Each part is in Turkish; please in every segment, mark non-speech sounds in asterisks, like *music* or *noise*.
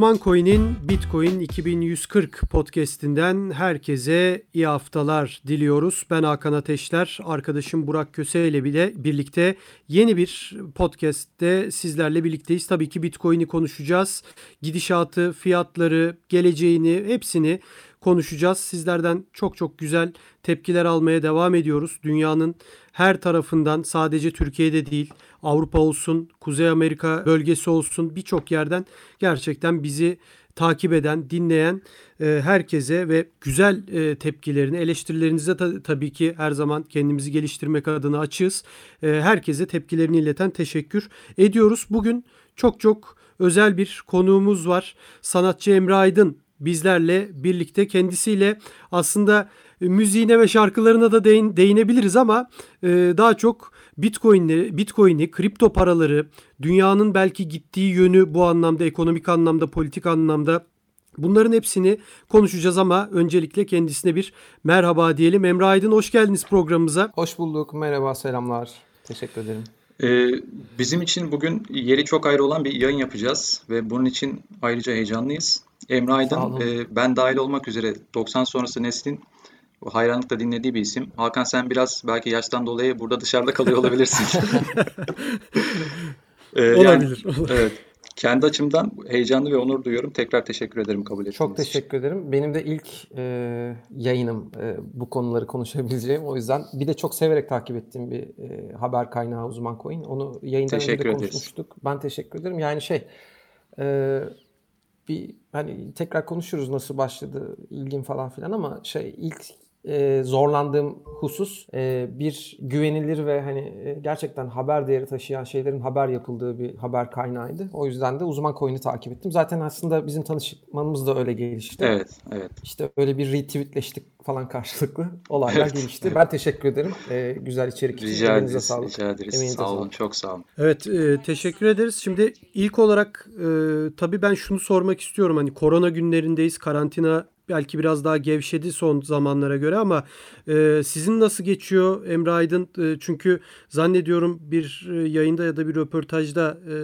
Uzman Coin'in Bitcoin 2140 podcast'inden herkese iyi haftalar diliyoruz. Ben Hakan Ateşler, arkadaşım Burak Köse ile bile birlikte yeni bir podcast'te sizlerle birlikteyiz. Tabii ki Bitcoin'i konuşacağız. Gidişatı, fiyatları, geleceğini hepsini konuşacağız. Sizlerden çok çok güzel tepkiler almaya devam ediyoruz. Dünyanın her tarafından sadece Türkiye'de değil Avrupa olsun, Kuzey Amerika bölgesi olsun birçok yerden gerçekten bizi takip eden, dinleyen e, herkese ve güzel e, tepkilerini, eleştirilerinize ta, tabii ki her zaman kendimizi geliştirmek adına açığız. E, herkese tepkilerini ileten teşekkür ediyoruz. Bugün çok çok özel bir konuğumuz var. Sanatçı Emre Aydın bizlerle birlikte kendisiyle aslında müziğine ve şarkılarına da değin, değinebiliriz ama e, daha çok Bitcoin'i, Bitcoin'i, kripto paraları, dünyanın belki gittiği yönü bu anlamda, ekonomik anlamda, politik anlamda bunların hepsini konuşacağız ama öncelikle kendisine bir merhaba diyelim. Emre Aydın hoş geldiniz programımıza. Hoş bulduk. Merhaba, selamlar. Teşekkür ederim. Ee, bizim için bugün yeri çok ayrı olan bir yayın yapacağız ve bunun için ayrıca heyecanlıyız. Emre Aydın, e, ben dahil olmak üzere 90 sonrası neslin hayranlıkla dinlediği bir isim. Hakan sen biraz belki yaştan dolayı burada dışarıda kalıyor olabilirsin. *laughs* ee, olabilir. Yani, evet. Kendi açımdan heyecanlı ve onur duyuyorum. Tekrar teşekkür ederim kabul ettiğiniz Çok teşekkür için. ederim. Benim de ilk e, yayınım e, bu konuları konuşabileceğim. O yüzden bir de çok severek takip ettiğim bir e, haber kaynağı Uzman Coin. Onu yayından teşekkür önce de konuşmuştuk. Ederiz. Ben teşekkür ederim. Yani şey e, bir hani tekrar konuşuruz nasıl başladı ilgin falan filan ama şey ilk e, zorlandığım husus e, bir güvenilir ve hani e, gerçekten haber değeri taşıyan şeylerin haber yapıldığı bir haber kaynağıydı. O yüzden de uzman coin'i takip ettim. Zaten aslında bizim tanışmamız da öyle gelişti. Evet, evet. İşte öyle bir retweetleştik falan karşılıklı *laughs* olaylar evet, gelişti. Evet. Ben teşekkür ederim. E, güzel içerik için. Rica ederiz. Sağlık. Rica ederiz. Emeğinize sağ olun. Sağlık. Çok sağ olun. Evet, e, teşekkür ederiz. Şimdi ilk olarak e, tabii ben şunu sormak istiyorum. Hani korona günlerindeyiz. Karantina belki biraz daha gevşedi son zamanlara göre ama e, sizin nasıl geçiyor Emre Aydın? E, çünkü zannediyorum bir e, yayında ya da bir röportajda e,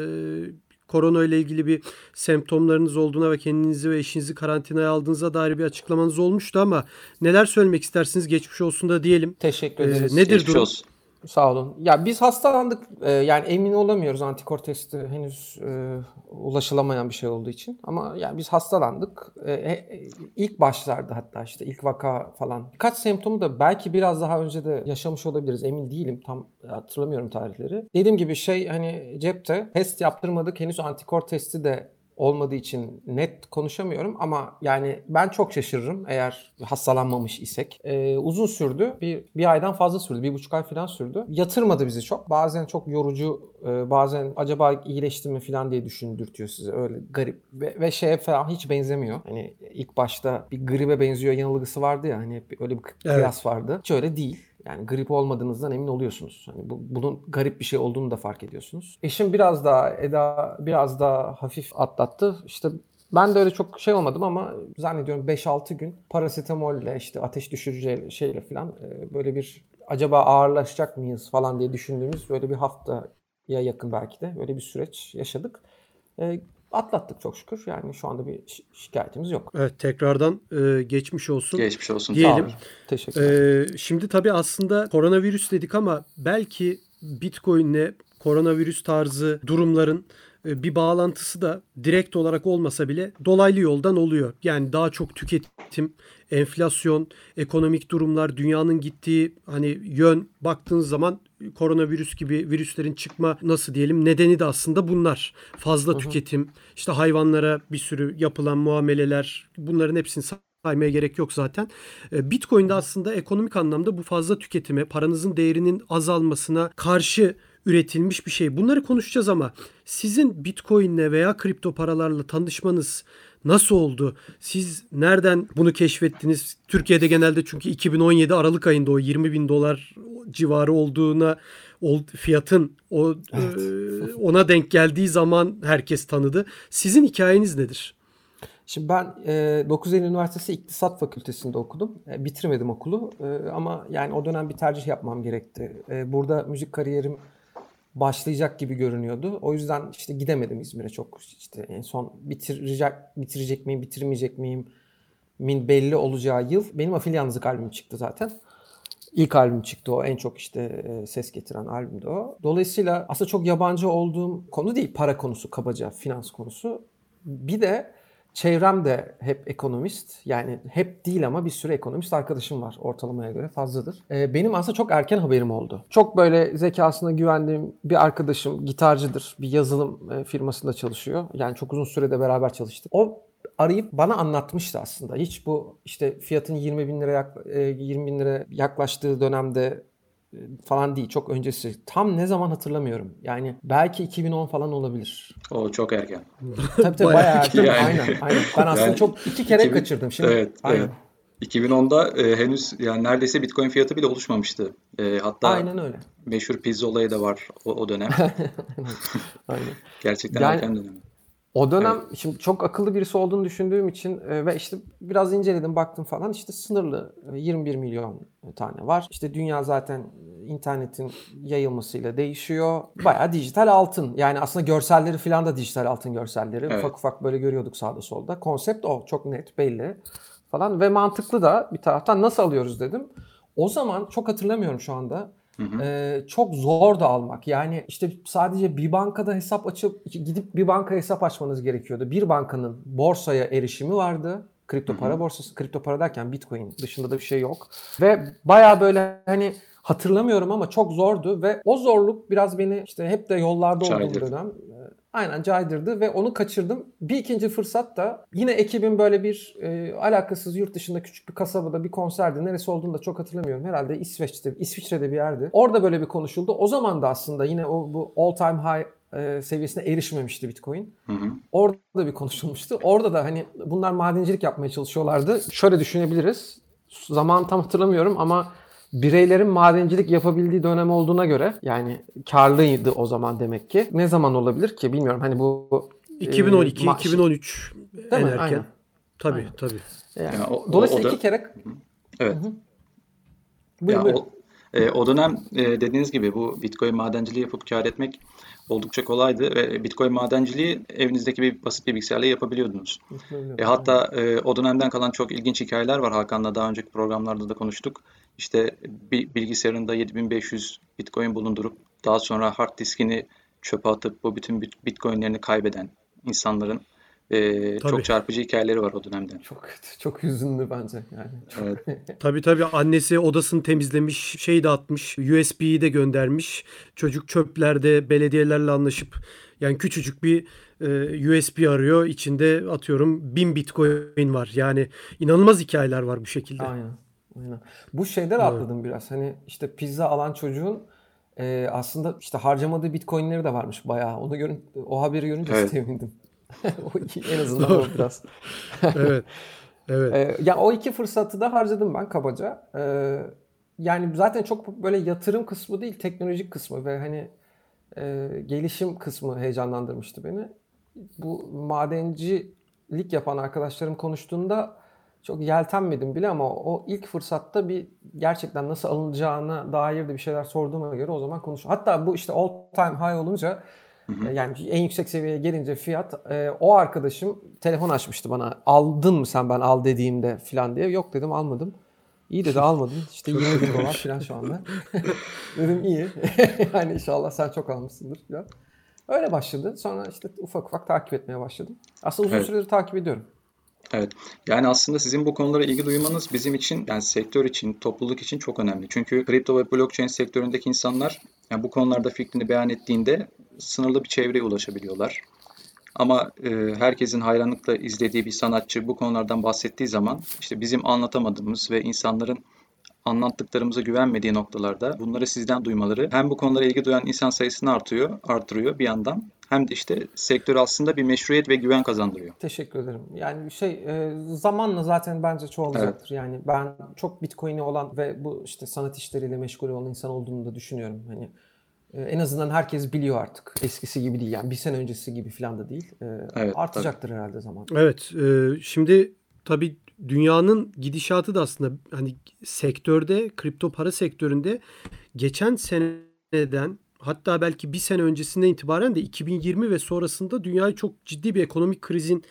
korona ile ilgili bir semptomlarınız olduğuna ve kendinizi ve eşinizi karantinaya aldığınıza dair bir açıklamanız olmuştu ama neler söylemek istersiniz? Geçmiş olsun da diyelim. Teşekkür e, ederiz. Ee, nedir Geçmiş durum? Olsun. Sağ olun. Ya biz hastalandık. Ee, yani emin olamıyoruz antikor testi henüz e, ulaşılamayan bir şey olduğu için. Ama yani biz hastalandık. E, e, ilk başlarda hatta işte ilk vaka falan. Birkaç semptomu da belki biraz daha önce de yaşamış olabiliriz. Emin değilim. Tam hatırlamıyorum tarihleri. Dediğim gibi şey hani cepte test yaptırmadık. Henüz antikor testi de olmadığı için net konuşamıyorum ama yani ben çok şaşırırım eğer hastalanmamış isek. Ee, uzun sürdü. Bir, bir aydan fazla sürdü. Bir buçuk ay falan sürdü. Yatırmadı bizi çok. Bazen çok yorucu, e, bazen acaba iyileşti mi falan diye düşündürtüyor size. Öyle garip ve, ve şeye falan hiç benzemiyor. Hani ilk başta bir gribe benziyor yanılgısı vardı ya hani öyle bir kıyas evet. vardı. Hiç öyle değil. Yani grip olmadığınızdan emin oluyorsunuz. Hani bu, bunun garip bir şey olduğunu da fark ediyorsunuz. Eşim biraz daha Eda biraz daha hafif atlattı. İşte ben de öyle çok şey olmadım ama zannediyorum 5-6 gün parasetamolle işte ateş düşürücü şeyle falan e, böyle bir acaba ağırlaşacak mıyız falan diye düşündüğümüz böyle bir haftaya yakın belki de böyle bir süreç yaşadık. Atlattık çok şükür. Yani şu anda bir şikayetimiz yok. Evet tekrardan e, geçmiş olsun. Geçmiş olsun. Diyelim. Teşekkür ederim. E, şimdi tabii aslında koronavirüs dedik ama belki Bitcoin'le koronavirüs tarzı durumların e, bir bağlantısı da direkt olarak olmasa bile dolaylı yoldan oluyor. Yani daha çok tüketim, enflasyon, ekonomik durumlar, dünyanın gittiği hani yön baktığınız zaman koronavirüs gibi virüslerin çıkma nasıl diyelim nedeni de aslında bunlar. Fazla hı hı. tüketim, işte hayvanlara bir sürü yapılan muameleler bunların hepsini saymaya gerek yok zaten. E, Bitcoin'de aslında ekonomik anlamda bu fazla tüketime, paranızın değerinin azalmasına karşı üretilmiş bir şey. Bunları konuşacağız ama sizin Bitcoin'le veya kripto paralarla tanışmanız nasıl oldu? Siz nereden bunu keşfettiniz? Türkiye'de genelde çünkü 2017 Aralık ayında o 20 bin dolar civarı olduğuna fiyatın o evet. e, ona denk geldiği zaman herkes tanıdı. Sizin hikayeniz nedir? Şimdi ben e, 9 Eylül Üniversitesi İktisat Fakültesi'nde okudum. E, bitirmedim okulu e, ama yani o dönem bir tercih yapmam gerekti. E, burada müzik kariyerim başlayacak gibi görünüyordu. O yüzden işte gidemedim İzmir'e çok. işte en son bitirecek bitirecek miyim, bitirmeyecek miyim min belli olacağı yıl benim Afil Yalnızlık albümü çıktı zaten. İlk albüm çıktı o. En çok işte e, ses getiren albümdü o. Dolayısıyla aslında çok yabancı olduğum konu değil. Para konusu kabaca, finans konusu. Bir de çevrem de hep ekonomist. Yani hep değil ama bir sürü ekonomist arkadaşım var. Ortalamaya göre fazladır. E, benim aslında çok erken haberim oldu. Çok böyle zekasına güvendiğim bir arkadaşım gitarcıdır. Bir yazılım e, firmasında çalışıyor. Yani çok uzun sürede beraber çalıştık. O arayıp bana anlatmıştı aslında. Hiç bu işte fiyatın 20 bin lira 20 bin lira yaklaştığı dönemde falan değil. Çok öncesi. Tam ne zaman hatırlamıyorum. Yani belki 2010 falan olabilir. O çok erken. Tabii tabii bayağı erken. Yani, aynen, aynen. Ben aslında yani, çok iki kere 2000, kaçırdım. Şimdi, evet, aynen. evet. 2010'da e, henüz yani neredeyse Bitcoin fiyatı bile oluşmamıştı. E, hatta Aynen öyle. meşhur pizza olayı da var o, o dönem. *laughs* Aynen. Gerçekten yani, erken dönem. O dönem evet. şimdi çok akıllı birisi olduğunu düşündüğüm için e, ve işte biraz inceledim baktım falan işte sınırlı 21 e, milyon tane var. İşte dünya zaten internetin yayılmasıyla değişiyor. Bayağı dijital altın. Yani aslında görselleri falan da dijital altın görselleri. Evet. Ufak ufak böyle görüyorduk sağda solda. Konsept o çok net belli falan ve mantıklı da bir taraftan nasıl alıyoruz dedim. O zaman çok hatırlamıyorum şu anda. Hı hı. Çok zor da almak. Yani işte sadece bir bankada hesap açıp gidip bir banka hesap açmanız gerekiyordu. Bir bankanın borsaya erişimi vardı. Kripto para borsası, kripto para derken Bitcoin dışında da bir şey yok. Ve baya böyle hani hatırlamıyorum ama çok zordu ve o zorluk biraz beni işte hep de yollarda olduğum dönem Aynen caydırdı ve onu kaçırdım. Bir ikinci fırsat da yine ekibin böyle bir e, alakasız yurt dışında küçük bir kasabada bir konserdi. Neresi olduğunu da çok hatırlamıyorum. Herhalde İsveç'te, İsviçre'de bir yerdi. Orada böyle bir konuşuldu. O zaman da aslında yine o bu all time high e, seviyesine erişmemişti Bitcoin. Hı hı. Orada bir konuşulmuştu. Orada da hani bunlar madencilik yapmaya çalışıyorlardı. Şöyle düşünebiliriz. Zaman tam hatırlamıyorum ama bireylerin madencilik yapabildiği dönem olduğuna göre yani karlıydı o zaman demek ki. Ne zaman olabilir ki bilmiyorum. Hani bu 2012, e, 2013 Değil en mi? erken. Aynen. Tabii Aynen. tabii. Yani, yani o, dolayısıyla o da, iki kere Evet. Hı hı. Buyurun, ya, buyurun. O, e, o dönem e, dediğiniz gibi bu Bitcoin madenciliği yapıp kar etmek oldukça kolaydı ve Bitcoin madenciliği evinizdeki bir basit bir bilgisayarla yapabiliyordunuz. E, hatta e, o dönemden kalan çok ilginç hikayeler var Hakan'la daha önceki programlarda da konuştuk. İşte bir bilgisayarında 7500 Bitcoin bulundurup daha sonra hard diskini çöpe atıp bu bütün Bitcoin'lerini kaybeden insanların e, çok çarpıcı hikayeleri var o dönemde. Çok kötü, çok hüzünlü bence yani. Evet. *laughs* tabii tabii annesi odasını temizlemiş, şey de atmış, USB'yi de göndermiş. Çocuk çöplerde belediyelerle anlaşıp yani küçücük bir e, USB arıyor. İçinde atıyorum 1000 Bitcoin var. Yani inanılmaz hikayeler var bu şekilde. Aynen. Aynen. Bu şeyde rahatladım evet. biraz. Hani işte pizza alan çocuğun e, aslında işte harcamadığı bitcoinleri de varmış bayağı. Onu görün, o haberi görünce evet. sevindim. *laughs* en azından o biraz. *laughs* evet. Evet. Ee, ya o iki fırsatı da harcadım ben kabaca. Ee, yani zaten çok böyle yatırım kısmı değil, teknolojik kısmı ve hani e, gelişim kısmı heyecanlandırmıştı beni. Bu madencilik yapan arkadaşlarım konuştuğunda çok yeltenmedim bile ama o ilk fırsatta bir gerçekten nasıl alınacağına dair de bir şeyler sorduğuma göre o zaman konuş. Hatta bu işte all time high olunca Hı hı. Yani en yüksek seviyeye gelince fiyat e, o arkadaşım telefon açmıştı bana. Aldın mı sen ben al dediğimde falan diye. Yok dedim almadım. İyi dedi almadın. İşte 20 bin dolar falan şu anda. *laughs* dedim iyi. *laughs* yani inşallah sen çok almışsındır falan. Öyle başladı. Sonra işte ufak ufak takip etmeye başladım. Aslında uzun evet. süredir takip ediyorum. Evet. Yani aslında sizin bu konulara ilgi duymanız bizim için yani sektör için, topluluk için çok önemli. Çünkü kripto ve blockchain sektöründeki insanlar yani bu konularda fikrini beyan ettiğinde sınırlı bir çevreye ulaşabiliyorlar. Ama e, herkesin hayranlıkla izlediği bir sanatçı bu konulardan bahsettiği zaman işte bizim anlatamadığımız ve insanların anlattıklarımıza güvenmediği noktalarda bunları sizden duymaları hem bu konulara ilgi duyan insan sayısını artıyor, artırıyor bir yandan hem de işte sektör aslında bir meşruiyet ve güven kazandırıyor. Teşekkür ederim. Yani şey e, zamanla zaten bence çoğalacaktır. Evet. Yani ben çok Bitcoin'i olan ve bu işte sanat işleriyle meşgul olan insan olduğunu da düşünüyorum. Hani e, en azından herkes biliyor artık. Eskisi gibi değil yani bir sene öncesi gibi falan da değil. E, evet, artacaktır tabii. herhalde zaman. Evet. şimdi tabii dünyanın gidişatı da aslında hani sektörde kripto para sektöründe geçen seneden hatta belki bir sene öncesinden itibaren de 2020 ve sonrasında dünyayı çok ciddi bir ekonomik krizin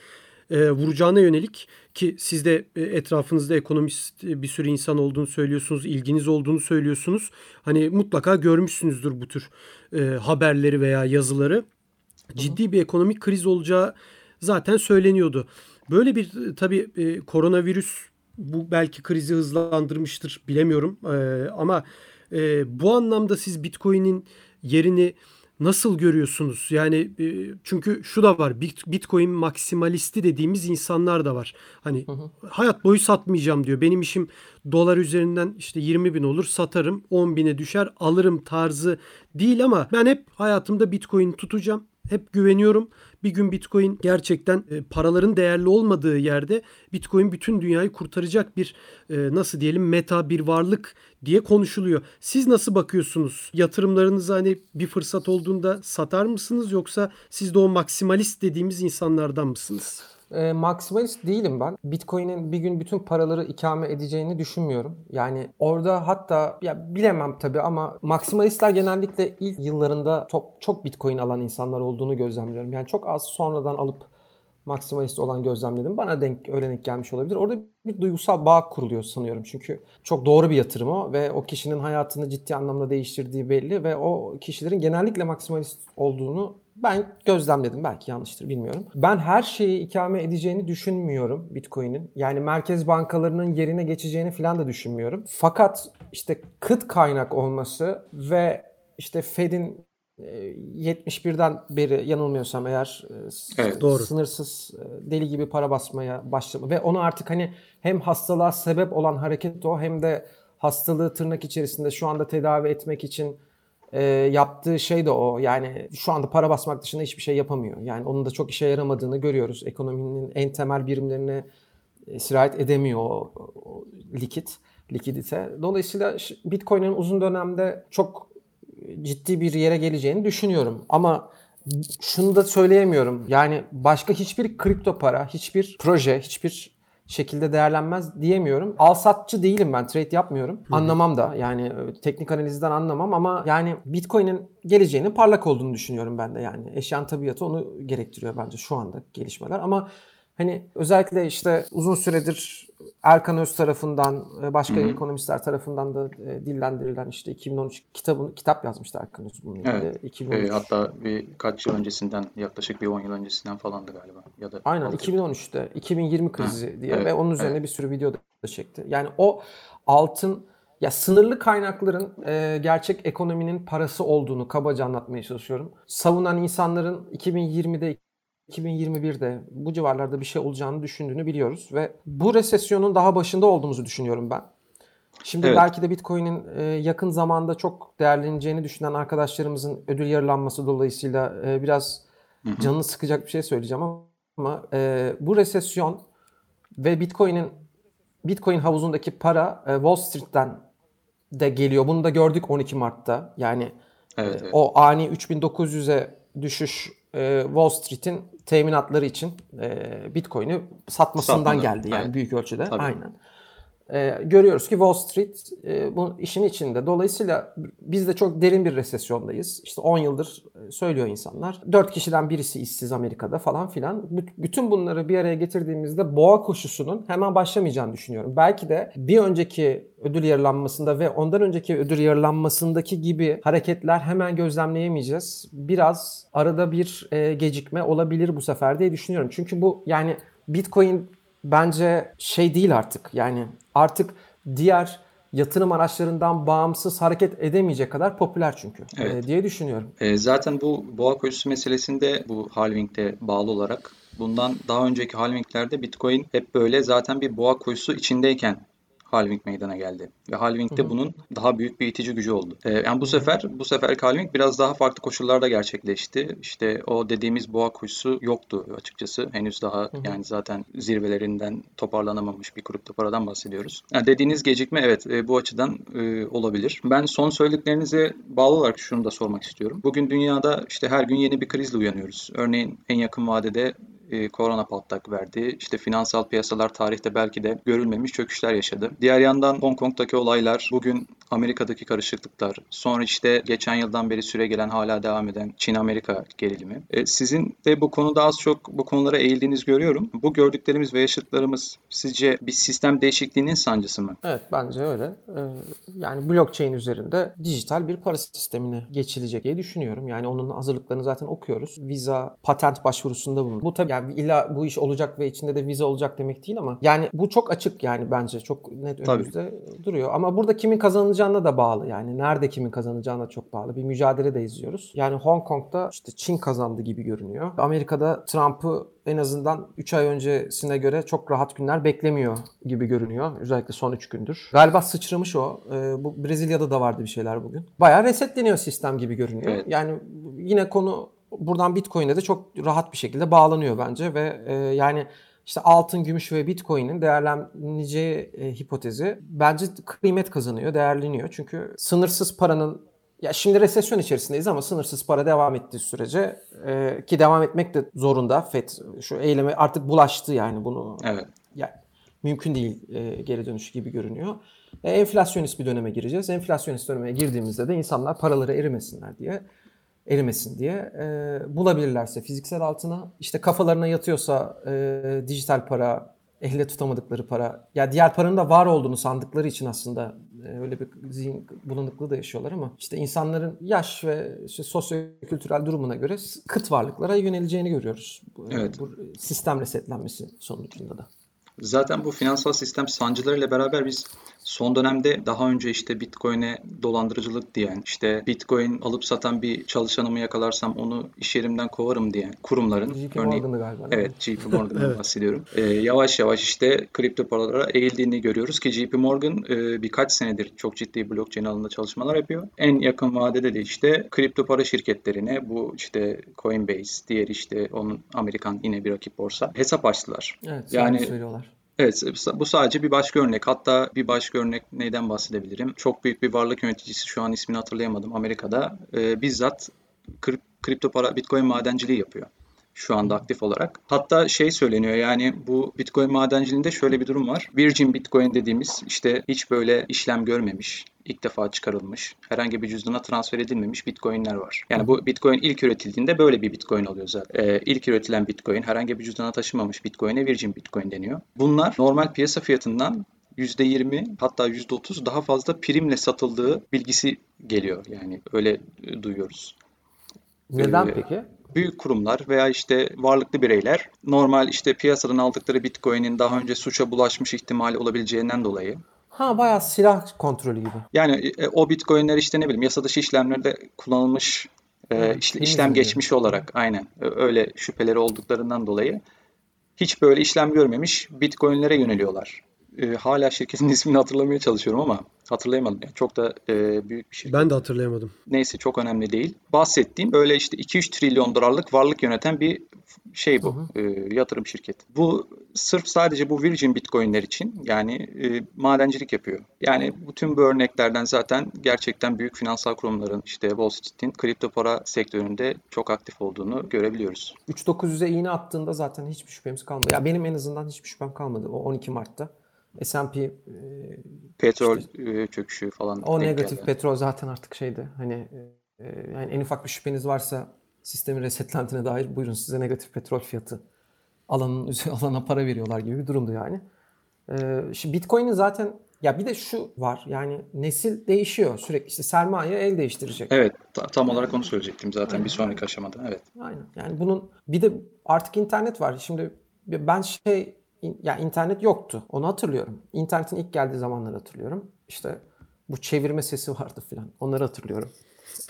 e, vuracağına yönelik ki siz de e, etrafınızda ekonomist e, bir sürü insan olduğunu söylüyorsunuz, ilginiz olduğunu söylüyorsunuz. Hani mutlaka görmüşsünüzdür bu tür e, haberleri veya yazıları. Ciddi bir ekonomik kriz olacağı zaten söyleniyordu. Böyle bir e, tabii e, koronavirüs bu belki krizi hızlandırmıştır bilemiyorum e, ama e, bu anlamda siz Bitcoin'in yerini nasıl görüyorsunuz? Yani e, çünkü şu da var. Bitcoin maksimalisti dediğimiz insanlar da var. Hani hı hı. hayat boyu satmayacağım diyor. Benim işim dolar üzerinden işte 20 bin olur satarım 10 bine düşer alırım tarzı değil ama ben hep hayatımda Bitcoin tutacağım. Hep güveniyorum. Bir gün Bitcoin gerçekten e, paraların değerli olmadığı yerde Bitcoin bütün dünyayı kurtaracak bir e, nasıl diyelim meta bir varlık diye konuşuluyor. Siz nasıl bakıyorsunuz? Yatırımlarınızı hani bir fırsat olduğunda satar mısınız yoksa siz de o maksimalist dediğimiz insanlardan mısınız? E, maksimalist değilim ben. Bitcoin'in bir gün bütün paraları ikame edeceğini düşünmüyorum. Yani orada hatta ya bilemem tabii ama maksimalistler genellikle ilk yıllarında çok, çok Bitcoin alan insanlar olduğunu gözlemliyorum. Yani çok az sonradan alıp maksimalist olan gözlemledim. Bana denk öğrenik gelmiş olabilir. Orada bir duygusal bağ kuruluyor sanıyorum. Çünkü çok doğru bir yatırım o ve o kişinin hayatını ciddi anlamda değiştirdiği belli ve o kişilerin genellikle maksimalist olduğunu ben gözlemledim. Belki yanlıştır bilmiyorum. Ben her şeyi ikame edeceğini düşünmüyorum Bitcoin'in. Yani merkez bankalarının yerine geçeceğini falan da düşünmüyorum. Fakat işte kıt kaynak olması ve işte Fed'in 71'den e, beri yanılmıyorsam eğer e, evet, doğru. sınırsız e, deli gibi para basmaya başladı ve onu artık hani hem hastalığa sebep olan hareket o hem de hastalığı tırnak içerisinde şu anda tedavi etmek için e, yaptığı şey de o. Yani şu anda para basmak dışında hiçbir şey yapamıyor. Yani onun da çok işe yaramadığını görüyoruz. Ekonominin en temel birimlerine e, sirayet edemiyor o, o likit, likidite. Dolayısıyla Bitcoin'in uzun dönemde çok ciddi bir yere geleceğini düşünüyorum. Ama şunu da söyleyemiyorum. Yani başka hiçbir kripto para, hiçbir proje, hiçbir şekilde değerlenmez diyemiyorum. Al satçı değilim ben. Trade yapmıyorum. Hı-hı. Anlamam da. Yani e, teknik analizden anlamam ama yani Bitcoin'in geleceğinin parlak olduğunu düşünüyorum ben de yani. Eşyan tabiatı onu gerektiriyor bence şu anda gelişmeler ama Hani özellikle işte uzun süredir Erkan Öz tarafından, e, başka Hı-hı. ekonomistler tarafından da e, dillendirilen işte 2013 kitabın kitap yazmıştı Erkan Öz bununla ilgili. Evet. 2013. E, hatta birkaç yıl öncesinden yaklaşık bir 10 yıl öncesinden falandı galiba ya da Aynen 2013'te 2020 krizi Hı. diye evet. ve onun üzerine evet. bir sürü video da çekti. Yani o altın ya sınırlı kaynakların e, gerçek ekonominin parası olduğunu kabaca anlatmaya çalışıyorum. Savunan insanların 2020'de 2021'de bu civarlarda bir şey olacağını düşündüğünü biliyoruz ve bu resesyonun daha başında olduğumuzu düşünüyorum ben. Şimdi evet. belki de Bitcoin'in e, yakın zamanda çok değerleneceğini düşünen arkadaşlarımızın ödül yarılanması dolayısıyla e, biraz canını sıkacak bir şey söyleyeceğim ama e, bu resesyon ve Bitcoin'in Bitcoin havuzundaki para Wall Street'ten de geliyor. Bunu da gördük 12 Mart'ta. Yani evet, evet. o ani 3900'e düşüş Wall Street'in teminatları için e, Bitcoin'i satmasından Satmadı. geldi yani evet. büyük ölçüde. Tabii. Aynen e, görüyoruz ki Wall Street e, bu işin içinde. Dolayısıyla biz de çok derin bir resesyondayız. İşte 10 yıldır e, söylüyor insanlar. 4 kişiden birisi işsiz Amerika'da falan filan. Bütün bunları bir araya getirdiğimizde boğa koşusunun hemen başlamayacağını düşünüyorum. Belki de bir önceki ödül yarılanmasında ve ondan önceki ödül yarılanmasındaki gibi hareketler hemen gözlemleyemeyeceğiz. Biraz arada bir e, gecikme olabilir bu sefer diye düşünüyorum. Çünkü bu yani Bitcoin bence şey değil artık. Yani artık diğer yatırım araçlarından bağımsız hareket edemeyecek kadar popüler çünkü evet. e, diye düşünüyorum. E, zaten bu boğa koşusu meselesinde bu halving'de bağlı olarak bundan daha önceki halvinglerde Bitcoin hep böyle zaten bir boğa koşusu içindeyken halving meydana geldi. Ve halvingde hı hı. bunun daha büyük bir itici gücü oldu. Ee, yani bu sefer bu sefer halving biraz daha farklı koşullarda gerçekleşti. İşte o dediğimiz boğa koşusu yoktu açıkçası. Henüz daha hı hı. yani zaten zirvelerinden toparlanamamış bir kripto paradan bahsediyoruz. Yani dediğiniz gecikme evet e, bu açıdan e, olabilir. Ben son söylediklerinize bağlı olarak şunu da sormak istiyorum. Bugün dünyada işte her gün yeni bir krizle uyanıyoruz. Örneğin en yakın vadede e, korona patlak verdi. İşte finansal piyasalar tarihte belki de görülmemiş çöküşler yaşadı. Diğer yandan Hong Kong'daki olaylar, bugün Amerika'daki karışıklıklar, sonra işte geçen yıldan beri süre gelen hala devam eden Çin-Amerika gerilimi. E, sizin de bu konuda az çok bu konulara eğildiğiniz görüyorum. Bu gördüklerimiz ve yaşadıklarımız sizce bir sistem değişikliğinin sancısı mı? Evet bence öyle. Ee, yani blockchain üzerinde dijital bir para sistemine geçilecek diye düşünüyorum. Yani onun hazırlıklarını zaten okuyoruz. Visa patent başvurusunda bulundu. Bu tabii yani illa bu iş olacak ve içinde de vize olacak demek değil ama yani bu çok açık yani bence çok net önümüzde tabii. duruyor. Ama burada kimin kazanacağına da bağlı. Yani nerede kimin kazanacağına çok bağlı. Bir mücadele de izliyoruz. Yani Hong Kong'da işte Çin kazandı gibi görünüyor. Amerika'da Trump'ı en azından 3 ay öncesine göre çok rahat günler beklemiyor gibi görünüyor. Özellikle son 3 gündür. Galiba sıçramış o. Ee, bu Brezilya'da da vardı bir şeyler bugün. Bayağı resetleniyor sistem gibi görünüyor. Evet. Yani yine konu buradan Bitcoin'e de çok rahat bir şekilde bağlanıyor bence ve e, yani işte altın, gümüş ve Bitcoin'in değerleneceği e, hipotezi bence kıymet kazanıyor, değerleniyor. Çünkü sınırsız paranın ya şimdi resesyon içerisindeyiz ama sınırsız para devam ettiği sürece e, ki devam etmek de zorunda FED şu eyleme artık bulaştı yani bunu. Evet. Ya, mümkün değil e, geri dönüş gibi görünüyor. E, enflasyonist bir döneme gireceğiz. Enflasyonist döneme girdiğimizde de insanlar paraları erimesinler diye erimesin diye e, bulabilirlerse fiziksel altına işte kafalarına yatıyorsa e, dijital para elle tutamadıkları para ya diğer paranın da var olduğunu sandıkları için aslında e, öyle bir zihin bulanıklığı da yaşıyorlar ama işte insanların yaş ve işte sosyo-kültürel durumuna göre kıt varlıklara yöneleceğini görüyoruz. Evet. Bu sistem resetlenmesi sonucunda da. Zaten bu finansal sistem sancılarıyla beraber biz son dönemde daha önce işte Bitcoin'e dolandırıcılık diyen, işte Bitcoin alıp satan bir çalışanımı yakalarsam onu iş yerimden kovarım diyen kurumların JP örneğin, galiba. Evet, JP *laughs* Morgan'dan evet. bahsediyorum. Ee, yavaş yavaş işte kripto paralara eğildiğini görüyoruz ki JP Morgan e, birkaç senedir çok ciddi blockchain alanında çalışmalar yapıyor. En yakın vadede de işte kripto para şirketlerine bu işte Coinbase, diğer işte onun Amerikan yine bir rakip borsa hesap açtılar. Evet, yani söylüyorlar. Evet, bu sadece bir başka örnek. Hatta bir başka örnek neyden bahsedebilirim? Çok büyük bir varlık yöneticisi, şu an ismini hatırlayamadım, Amerika'da e, bizzat kripto para, bitcoin madenciliği yapıyor şu anda aktif olarak. Hatta şey söyleniyor yani bu Bitcoin madenciliğinde şöyle bir durum var. Virgin Bitcoin dediğimiz işte hiç böyle işlem görmemiş, ilk defa çıkarılmış, herhangi bir cüzdana transfer edilmemiş Bitcoin'ler var. Yani bu Bitcoin ilk üretildiğinde böyle bir Bitcoin oluyor zaten. Ee, ilk üretilen Bitcoin herhangi bir cüzdana taşımamış Bitcoin'e Virgin Bitcoin deniyor. Bunlar normal piyasa fiyatından %20 hatta %30 daha fazla primle satıldığı bilgisi geliyor. Yani öyle duyuyoruz. Neden ee, peki? büyük kurumlar veya işte varlıklı bireyler normal işte piyasadan aldıkları Bitcoin'in daha önce suça bulaşmış ihtimali olabileceğinden dolayı Ha bayağı silah kontrolü gibi. Yani e, o Bitcoin'ler işte ne bileyim yasa dışı işlemlerde kullanılmış e, iş, işlem geçmişi olarak aynen. Öyle şüpheleri olduklarından dolayı hiç böyle işlem görmemiş Bitcoin'lere yöneliyorlar e, hala şirketin *laughs* ismini hatırlamaya çalışıyorum ama hatırlayamadım. Yani çok da e, büyük bir şirket. Ben de hatırlayamadım. Neyse çok önemli değil. Bahsettiğim böyle işte 2-3 trilyon dolarlık varlık yöneten bir şey bu. Hı hı. E, yatırım şirketi. Bu sırf sadece bu Virgin Bitcoin'ler için yani e, madencilik yapıyor. Yani bütün bu örneklerden zaten gerçekten büyük finansal kurumların işte Wall Street'in kripto para sektöründe çok aktif olduğunu görebiliyoruz. 3900'e iğne attığında zaten hiçbir şüphemiz kalmadı. Ya benim en azından hiçbir şüphem kalmadı o 12 Mart'ta. S&P e, petrol işte, e, çöküşü falan. O negatif geldi. petrol zaten artık şeydi. Hani e, yani en ufak bir şüpheniz varsa sistemin resetlendiğine dair buyurun size negatif petrol fiyatı alanın *laughs* alana para veriyorlar gibi bir durumdu yani. Şimdi Bitcoin'in zaten ya bir de şu var yani nesil değişiyor sürekli işte sermaye el değiştirecek. Evet tam olarak onu söyleyecektim zaten Aynen. bir sonraki aşamada evet. Aynen yani bunun bir de artık internet var. Şimdi ben şey ya internet yoktu. Onu hatırlıyorum. İnternetin ilk geldiği zamanları hatırlıyorum. İşte bu çevirme sesi vardı filan. Onları hatırlıyorum.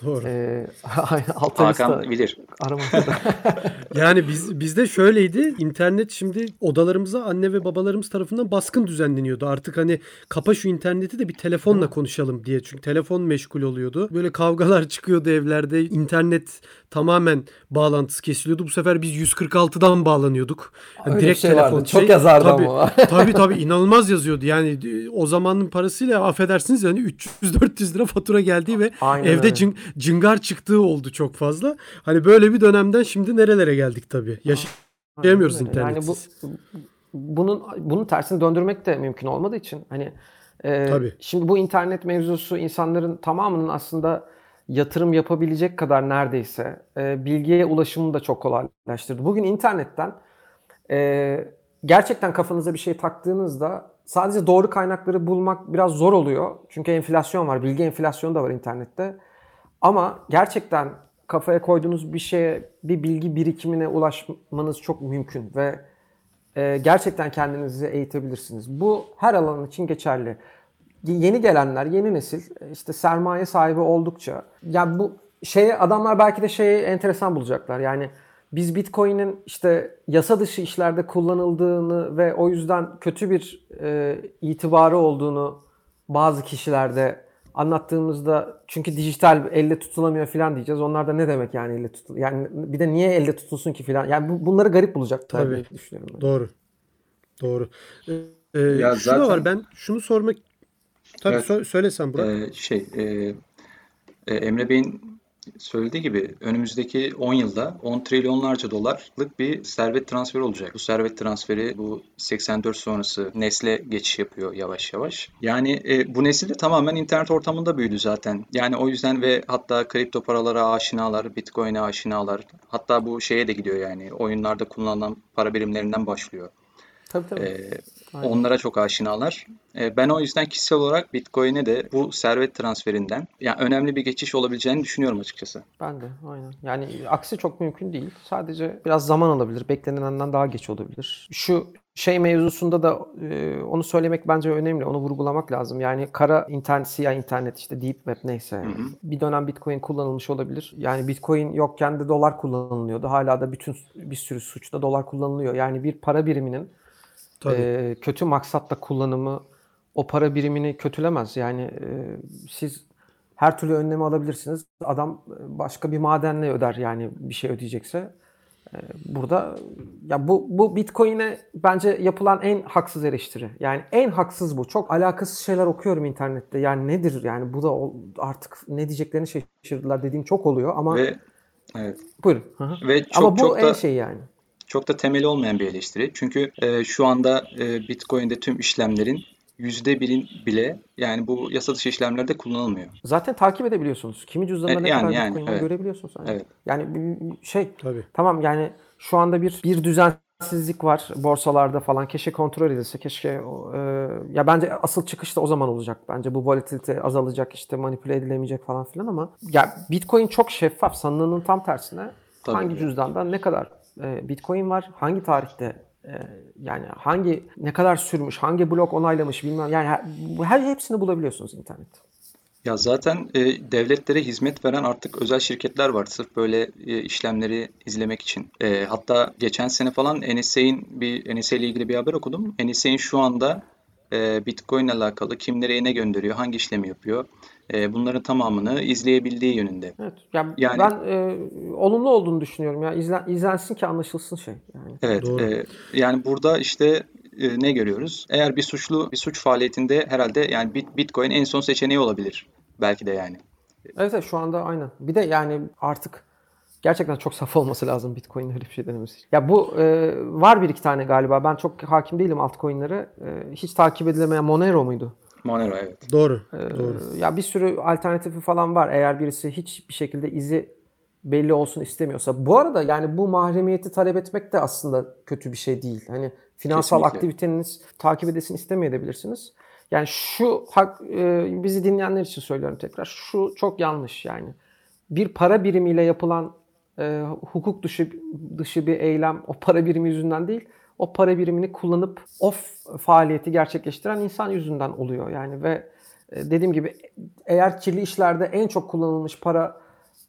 Doğru. Ee, *laughs* Hakan bilir. *laughs* yani biz bizde şöyleydi. İnternet şimdi odalarımıza anne ve babalarımız tarafından baskın düzenleniyordu. Artık hani kapa şu interneti de bir telefonla konuşalım diye. Çünkü telefon meşgul oluyordu. Böyle kavgalar *laughs* çıkıyordu evlerde. İnternet tamamen bağlantısı kesiliyordu. Bu sefer biz 146'dan bağlanıyorduk. Yani direkt şey telefon. Vardı. Çok şey, yazardı tabii, ama. tabii tabii inanılmaz yazıyordu. Yani o zamanın parasıyla affedersiniz yani 300-400 lira fatura geldi ve Aynen evde öyle. Cıngar çıktığı oldu çok fazla. Hani böyle bir dönemden şimdi nerelere geldik tabii. Yaş Yaşayamıyoruz öyle. Yani bu internetsiz. bunun bunun tersini döndürmek de mümkün olmadığı için hani e, Tabii. şimdi bu internet mevzusu insanların tamamının aslında yatırım yapabilecek kadar neredeyse e, bilgiye ulaşımını da çok kolaylaştırdı. Bugün internetten e, gerçekten kafanıza bir şey taktığınızda sadece doğru kaynakları bulmak biraz zor oluyor. Çünkü enflasyon var, bilgi enflasyonu da var internette. Ama gerçekten kafaya koyduğunuz bir şeye, bir bilgi birikimine ulaşmanız çok mümkün ve e, gerçekten kendinizi eğitebilirsiniz. Bu her alan için geçerli. Yeni gelenler, yeni nesil e, işte sermaye sahibi oldukça ya bu şeye adamlar belki de şeyi enteresan bulacaklar. Yani biz Bitcoin'in işte yasa dışı işlerde kullanıldığını ve o yüzden kötü bir e, itibarı olduğunu bazı kişilerde anlattığımızda çünkü dijital elle tutulamıyor falan diyeceğiz. Onlar da ne demek yani elle tutul yani bir de niye elle tutulsun ki falan. Yani bu, bunları garip bulacaklar Tabii. diye düşünüyorum. ben. Doğru. Doğru. Ee, e, Ya şu da zaten- var. Ben şunu sormak Tabii Evet. sö- söyle sen Burak. Ee, şey, e, e, Emre Bey'in söylediği gibi önümüzdeki 10 yılda 10 trilyonlarca dolarlık bir servet transferi olacak. Bu servet transferi bu 84 sonrası nesle geçiş yapıyor yavaş yavaş. Yani e, bu nesil de tamamen internet ortamında büyüdü zaten. Yani o yüzden ve hatta kripto paralara aşinalar, Bitcoin'e aşinalar. Hatta bu şeye de gidiyor yani oyunlarda kullanılan para birimlerinden başlıyor. Tabii tabii. Ee, Aynen. onlara çok aşinalar. Ben o yüzden kişisel olarak Bitcoin'e de bu servet transferinden yani önemli bir geçiş olabileceğini düşünüyorum açıkçası. Ben de aynen. Yani aksi çok mümkün değil. Sadece biraz zaman alabilir. Beklenenden daha geç olabilir. Şu şey mevzusunda da e, onu söylemek bence önemli. Onu vurgulamak lazım. Yani kara internet, siyah internet işte deep web neyse. hı. Bir dönem Bitcoin kullanılmış olabilir. Yani Bitcoin yokken de dolar kullanılıyordu. Hala da bütün bir sürü suçta dolar kullanılıyor. Yani bir para biriminin Tabii. e, kötü maksatla kullanımı o para birimini kötülemez. Yani e, siz her türlü önlemi alabilirsiniz. Adam e, başka bir madenle öder yani bir şey ödeyecekse. E, burada ya bu bu Bitcoin'e bence yapılan en haksız eleştiri. Yani en haksız bu. Çok alakasız şeyler okuyorum internette. Yani nedir yani bu da artık ne diyeceklerini şaşırdılar dediğim çok oluyor ama Ve evet buyurun. Hı hı. ve çok ama bu çok en da şey yani. Çok da temeli olmayan bir eleştiri. Çünkü e, şu anda e, Bitcoin'de tüm işlemlerin yüzde birin bile yani bu yasa dışı işlemlerde kullanılmıyor. Zaten takip edebiliyorsunuz. Kimi cüzdanında E, ne yani, kadar yani, Bitcoin var evet. görebiliyorsunuz. Yani, Evet. yani bir- şey Tabii. tamam yani şu anda bir bir düzensizlik var borsalarda falan. Keşke kontrol edilse. Keşke e, ya bence asıl çıkış da o zaman olacak. Bence bu volatilite azalacak işte manipüle edilemeyecek falan filan ama ya Bitcoin çok şeffaf. Sanılanın tam tersine Tabii. hangi cüzdanda ne kadar e, Bitcoin var? Hangi tarihte e, yani hangi ne kadar sürmüş, hangi blok onaylamış bilmem yani her hepsini bulabiliyorsunuz internette. Ya zaten e, devletlere hizmet veren artık özel şirketler var sırf böyle e, işlemleri izlemek için. E, hatta geçen sene falan NSA'in bir NSA ile ilgili bir haber okudum. NSA'in şu anda e, Bitcoin ile alakalı kim nereye ne gönderiyor, hangi işlemi yapıyor, e, bunların tamamını izleyebildiği yönünde. Evet. Ya Yani- ben e, olumlu olduğunu düşünüyorum ya. İzlen, izlensin ki anlaşılsın şey. Yani. Evet, Doğru. e, yani burada işte e, ne görüyoruz? Eğer bir suçlu bir suç faaliyetinde herhalde yani Bit- Bitcoin en son seçeneği olabilir. Belki de yani. Evet, evet şu anda aynen. Bir de yani artık gerçekten çok saf olması lazım Bitcoin'in öyle bir şey denemesi. için. Ya bu e, var bir iki tane galiba. Ben çok hakim değilim altcoin'lere. E, hiç takip edilemeyen Monero muydu? Monero evet. Doğru. Ee, Doğru. Ya bir sürü alternatifi falan var. Eğer birisi hiçbir şekilde izi belli olsun istemiyorsa. Bu arada yani bu mahremiyeti talep etmek de aslında kötü bir şey değil. Hani finansal Kesinlikle. aktiviteniz takip edesin istemeyebilirsiniz. Yani şu hak, e, bizi dinleyenler için söylüyorum tekrar. Şu çok yanlış yani. Bir para birimiyle yapılan e, hukuk dışı dışı bir eylem o para birimi yüzünden değil. O para birimini kullanıp o f- faaliyeti gerçekleştiren insan yüzünden oluyor yani ve e, dediğim gibi eğer kirli işlerde en çok kullanılmış para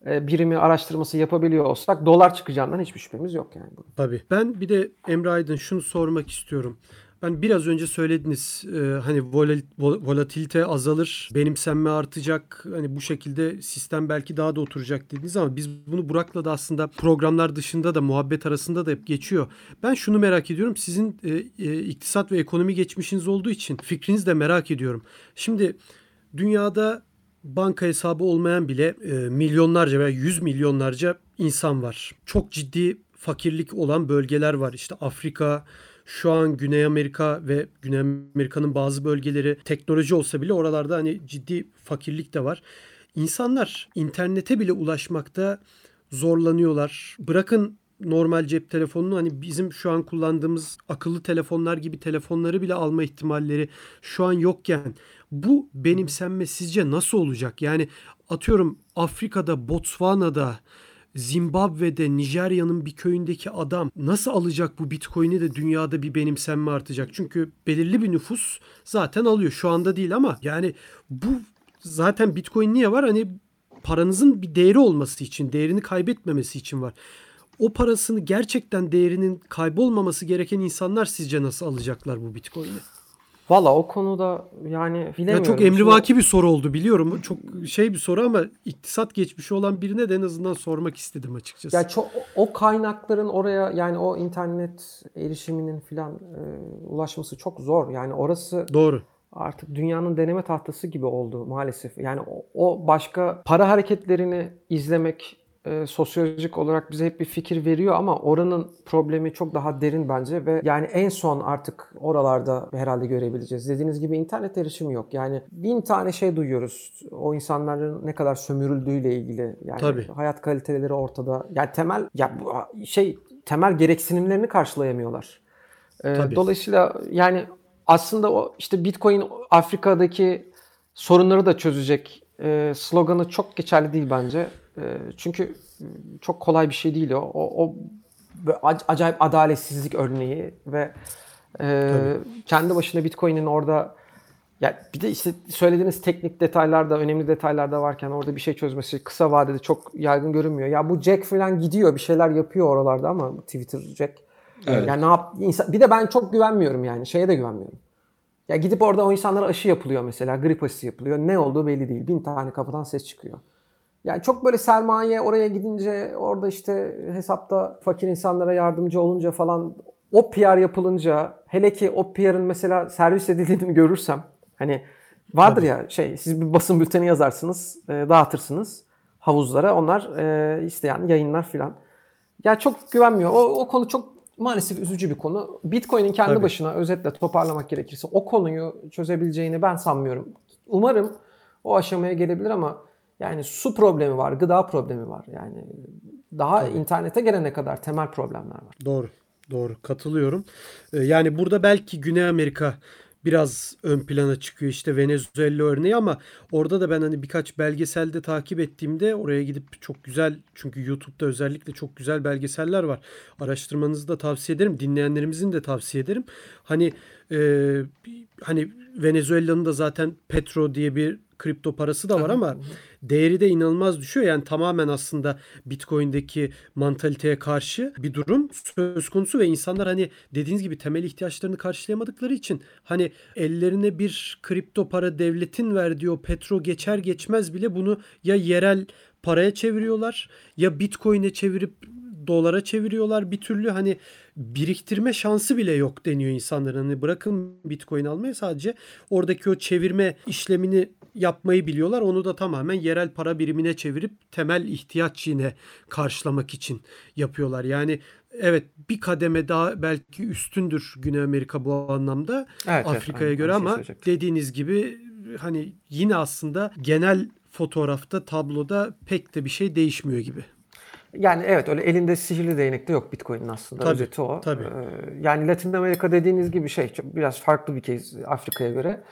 e, birimi araştırması yapabiliyor olsak dolar çıkacağından hiçbir şüphemiz yok yani. Tabii. Ben bir de Emre Aydın şunu sormak istiyorum. Ben biraz önce söylediniz e, hani vol- volatilite azalır, benimsenme artacak. Hani bu şekilde sistem belki daha da oturacak dediniz ama biz bunu Burak'la da aslında programlar dışında da muhabbet arasında da hep geçiyor. Ben şunu merak ediyorum. Sizin e, e, iktisat ve ekonomi geçmişiniz olduğu için fikrinizi de merak ediyorum. Şimdi dünyada banka hesabı olmayan bile e, milyonlarca veya yüz milyonlarca insan var. Çok ciddi fakirlik olan bölgeler var. İşte Afrika, şu an Güney Amerika ve Güney Amerika'nın bazı bölgeleri teknoloji olsa bile oralarda hani ciddi fakirlik de var. İnsanlar internete bile ulaşmakta zorlanıyorlar. Bırakın normal cep telefonunu hani bizim şu an kullandığımız akıllı telefonlar gibi telefonları bile alma ihtimalleri şu an yokken bu benimsenme sizce nasıl olacak? Yani atıyorum Afrika'da, Botswana'da, Zimbabwe'de, Nijerya'nın bir köyündeki adam nasıl alacak bu Bitcoin'i de dünyada bir benimsenme artacak? Çünkü belirli bir nüfus zaten alıyor. Şu anda değil ama yani bu zaten Bitcoin niye var? Hani paranızın bir değeri olması için, değerini kaybetmemesi için var. O parasını gerçekten değerinin kaybolmaması gereken insanlar sizce nasıl alacaklar bu Bitcoin'i? Valla o konuda yani bilemiyorum. Ya çok emrivaki bir soru oldu biliyorum. Çok şey bir soru ama iktisat geçmişi olan birine de en azından sormak istedim açıkçası. Ya çok o kaynakların oraya yani o internet erişiminin filan e, ulaşması çok zor. Yani orası Doğru. artık dünyanın deneme tahtası gibi oldu maalesef. Yani o, o başka para hareketlerini izlemek e, sosyolojik olarak bize hep bir fikir veriyor ama oranın problemi çok daha derin bence ve yani en son artık oralarda herhalde görebileceğiz. Dediğiniz gibi internet erişimi yok. Yani bin tane şey duyuyoruz. O insanların ne kadar sömürüldüğüyle ilgili. Yani Tabii. hayat kaliteleri ortada. Yani temel ya bu şey temel gereksinimlerini karşılayamıyorlar. E, Tabii. dolayısıyla yani aslında o işte Bitcoin Afrika'daki sorunları da çözecek e, sloganı çok geçerli değil bence. E, çünkü çok kolay bir şey değil o. O, o acayip adaletsizlik örneği ve e, kendi başına Bitcoin'in orada ya bir de işte söylediğiniz teknik detaylar da önemli detaylar da varken orada bir şey çözmesi kısa vadede çok yaygın görünmüyor. Ya bu Jack falan gidiyor bir şeyler yapıyor oralarda ama Twitter Jack. Evet. Yani ne yap insan, bir de ben çok güvenmiyorum yani şeye de güvenmiyorum. Ya gidip orada o insanlara aşı yapılıyor mesela. Grip aşısı yapılıyor. Ne olduğu belli değil. Bin tane kapıdan ses çıkıyor. Yani çok böyle sermaye oraya gidince orada işte hesapta fakir insanlara yardımcı olunca falan o PR yapılınca hele ki o PR'ın mesela servis edildiğini görürsem hani vardır ya şey siz bir basın bülteni yazarsınız e, dağıtırsınız havuzlara onlar e, isteyen yayınlar filan. Ya çok güvenmiyor. O, o konu çok maalesef üzücü bir konu. Bitcoin'in kendi Tabii. başına özetle toparlamak gerekirse o konuyu çözebileceğini ben sanmıyorum. Umarım o aşamaya gelebilir ama yani su problemi var, gıda problemi var. Yani daha internete gelene kadar temel problemler var. Doğru. Doğru. Katılıyorum. Ee, Yani burada belki Güney Amerika biraz ön plana çıkıyor işte Venezuela örneği ama orada da ben hani birkaç belgeselde takip ettiğimde oraya gidip çok güzel çünkü YouTube'da özellikle çok güzel belgeseller var. Araştırmanızı da tavsiye ederim. Dinleyenlerimizin de tavsiye ederim. Hani e, hani Venezuela'nın da zaten Petro diye bir kripto parası da var ama değeri de inanılmaz düşüyor. Yani tamamen aslında Bitcoin'deki mantaliteye karşı bir durum söz konusu ve insanlar hani dediğiniz gibi temel ihtiyaçlarını karşılayamadıkları için hani ellerine bir kripto para devletin verdiği o petro geçer geçmez bile bunu ya yerel paraya çeviriyorlar ya Bitcoin'e çevirip dolara çeviriyorlar bir türlü hani biriktirme şansı bile yok deniyor insanların. Hani bırakın Bitcoin almayı sadece oradaki o çevirme işlemini yapmayı biliyorlar. Onu da tamamen yerel para birimine çevirip temel ihtiyaç yine karşılamak için yapıyorlar. Yani evet bir kademe daha belki üstündür Güney Amerika bu anlamda Evet, evet, Afrika'ya aynen, göre şeyi ama söyleyecektim. dediğiniz gibi hani yine aslında genel fotoğrafta tabloda pek de bir şey değişmiyor gibi. Yani evet öyle elinde sihirli değnek de yok Bitcoin'in aslında. Tabii, Özeti o. tabii. Ee, yani Latin Amerika dediğiniz gibi şey biraz farklı bir case Afrika'ya göre.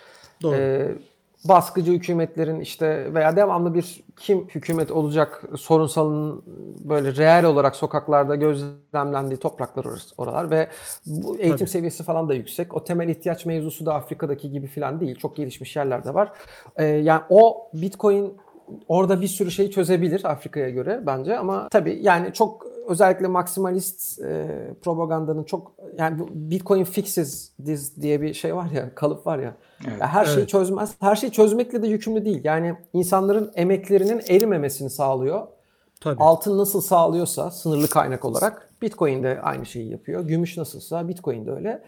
Doğru. Ee, baskıcı hükümetlerin işte veya devamlı bir kim hükümet olacak sorunsalın böyle reel olarak sokaklarda gözlemlendiği topraklar orası, oralar ve bu eğitim Tabii. seviyesi falan da yüksek. O temel ihtiyaç mevzusu da Afrika'daki gibi falan değil. Çok gelişmiş yerler de var. Ee, yani o Bitcoin orada bir sürü şey çözebilir Afrika'ya göre bence ama tabii yani çok özellikle maksimalist e, propagandanın çok yani Bitcoin fixes this diye bir şey var ya kalıp var ya. Evet. Ya her şeyi Evet. çözmez. Her şeyi çözmekle de yükümlü değil. Yani insanların emeklerinin erimemesini sağlıyor. Tabii. Altın nasıl sağlıyorsa sınırlı kaynak olarak Bitcoin de aynı şeyi yapıyor. Gümüş nasılsa Bitcoin de öyle.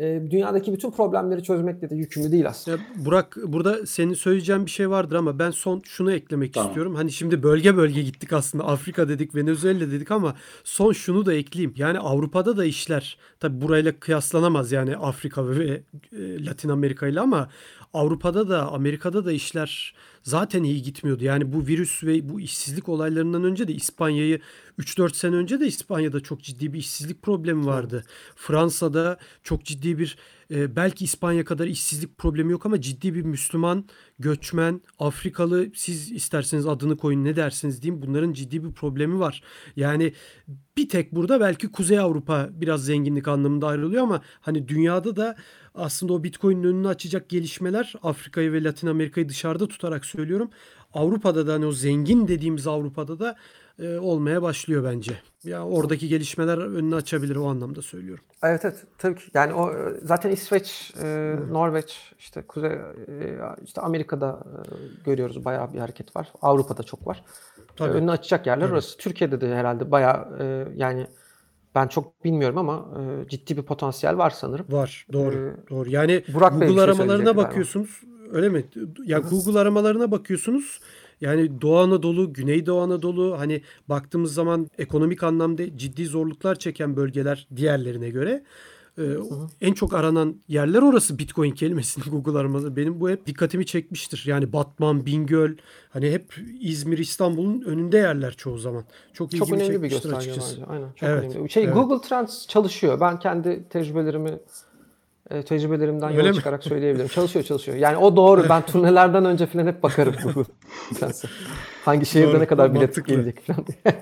E, dünyadaki bütün problemleri çözmekle de yükümlü değil aslında. Ya Burak burada senin söyleyeceğin bir şey vardır ama ben son şunu eklemek Tamam. istiyorum. Hani şimdi bölge bölge gittik aslında. Afrika dedik, Venezuela dedik ama son şunu da ekleyeyim. Yani Avrupa'da da işler tabii burayla kıyaslanamaz yani Afrika ve e, Latin Amerika ile ama Avrupa'da da Amerika'da da işler zaten iyi gitmiyordu. Yani bu virüs ve bu işsizlik olaylarından önce de İspanya'yı 3-4 sene önce de İspanya'da çok ciddi bir işsizlik problemi vardı. Fransa'da çok ciddi bir e, belki İspanya kadar işsizlik problemi yok ama ciddi bir Müslüman, göçmen, Afrikalı siz isterseniz adını koyun ne dersiniz diyeyim bunların ciddi bir problemi var. Yani bir tek burada belki Kuzey Avrupa biraz zenginlik anlamında ayrılıyor ama hani dünyada da aslında o Bitcoin'in önünü açacak gelişmeler Afrika'yı ve Latin Amerika'yı dışarıda tutarak söylüyorum. Avrupa'da da hani o zengin dediğimiz Avrupa'da da e, olmaya başlıyor bence. Ya oradaki gelişmeler önünü açabilir o anlamda söylüyorum. Evet evet tabii ki. Yani o e, zaten İsveç, e, Norveç, işte Kuzey e, işte Amerika'da e, görüyoruz bayağı bir hareket var. Avrupa'da çok var. Tabii. Önünü açacak yerler orası. Türkiye'de de herhalde bayağı e, yani ben çok bilmiyorum ama e, ciddi bir potansiyel var sanırım. Var. Doğru. Ee, doğru. Yani Burak bir Google şey aramalarına söyleyecekti galiba. bakıyorsunuz. Öyle mi? Ya Google aramalarına bakıyorsunuz. Yani Doğu Anadolu, Güneydoğu Anadolu hani baktığımız zaman ekonomik anlamda ciddi zorluklar çeken bölgeler diğerlerine göre. Ee, en çok aranan yerler orası Bitcoin kelimesinin *laughs* Google araması. Benim bu hep dikkatimi çekmiştir. Yani Batman, Bingöl hani hep İzmir, İstanbul'un önünde yerler çoğu zaman. Çok ilgimi Çok önemli bir gösterge açıkçası. bence. Aynen. Çok Evet, önemli. Şey evet. Google Trends çalışıyor. Ben kendi tecrübelerimi e, tecrübelerimden Öyle yola mi? çıkarak *laughs* söyleyebilirim. Çalışıyor çalışıyor. Yani o doğru. Ben turnelerden önce falan hep bakarım Google *laughs* Trends'e. Hangi şehirde Doğru, ne kadar bilet gelecek falan diye.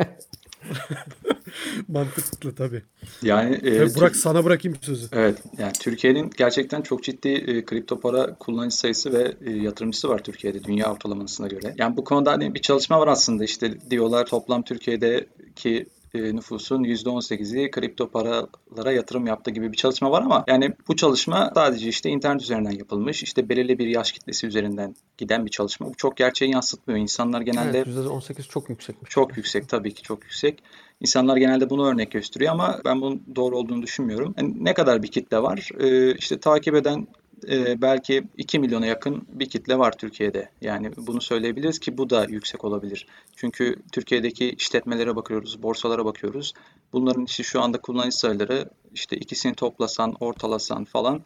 *laughs* Mantıklı tabii. Yani e, Ve Burak sana bırakayım sözü. Evet, yani Türkiye'nin gerçekten çok ciddi e, kripto para kullanıcı sayısı ve e, yatırımcısı var Türkiye'de dünya ortalamasına göre. Yani bu konuda hani bir çalışma var aslında işte diyorlar toplam Türkiye'deki e, nüfusun %18'i kripto paralara yatırım yaptı gibi bir çalışma var ama yani bu çalışma sadece işte internet üzerinden yapılmış. işte belirli bir yaş kitlesi üzerinden giden bir çalışma. Bu çok gerçeği yansıtmıyor. İnsanlar genelde Evet, %18 çok yüksekmiş. çok yüksek tabii ki çok yüksek. İnsanlar genelde bunu örnek gösteriyor ama ben bunun doğru olduğunu düşünmüyorum. Yani ne kadar bir kitle var? Ee, işte takip eden e, belki 2 milyona yakın bir kitle var Türkiye'de. Yani bunu söyleyebiliriz ki bu da yüksek olabilir. Çünkü Türkiye'deki işletmelere bakıyoruz, borsalara bakıyoruz. Bunların işte şu anda kullanıcı sayıları işte ikisini toplasan, ortalasan falan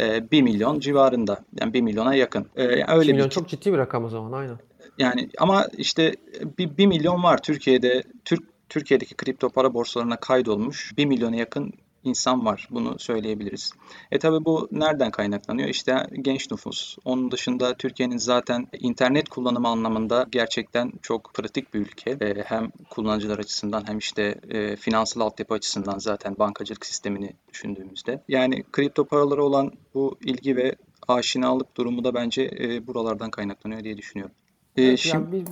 e, 1 milyon civarında. Yani 1 milyona yakın. E, yani 2 öyle milyon bir çok ciddi bir rakam o zaman aynen. yani ama işte bir, 1 milyon var Türkiye'de. Türk Türkiye'deki kripto para borsalarına kaydolmuş 1 milyona yakın insan var. Bunu söyleyebiliriz. E tabi bu nereden kaynaklanıyor? İşte genç nüfus. Onun dışında Türkiye'nin zaten internet kullanımı anlamında gerçekten çok pratik bir ülke. E, hem kullanıcılar açısından hem işte e, finansal altyapı açısından zaten bankacılık sistemini düşündüğümüzde. Yani kripto paralara olan bu ilgi ve aşinalık durumu da bence e, buralardan kaynaklanıyor diye düşünüyorum. E, Evet, şimdi yani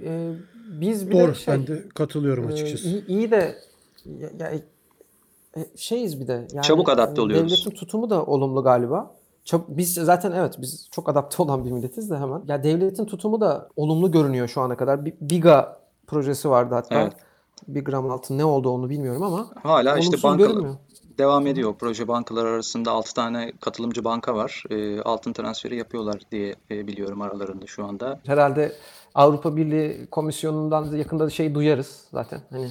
bir, e, biz bir Doğru. şey, Ben de katılıyorum e, açıkçası. iyi, iyi de ya, ya, e, şeyiz bir de. Yani, Çabuk adapte e, oluyoruz. Devletin tutumu da olumlu galiba. Biz zaten evet biz çok adapte olan bir milletiz de hemen. Ya devletin tutumu da olumlu görünüyor şu ana kadar. Biga projesi vardı hatta. Evet. Bir gram altın ne oldu onu bilmiyorum ama hala işte bankalar görünmüyor. devam ediyor. Proje bankalar arasında 6 tane katılımcı banka var. E, altın transferi yapıyorlar diye e, biliyorum aralarında şu anda. Herhalde Avrupa Birliği Komisyonu'ndan da yakında şey duyarız zaten. Hani e,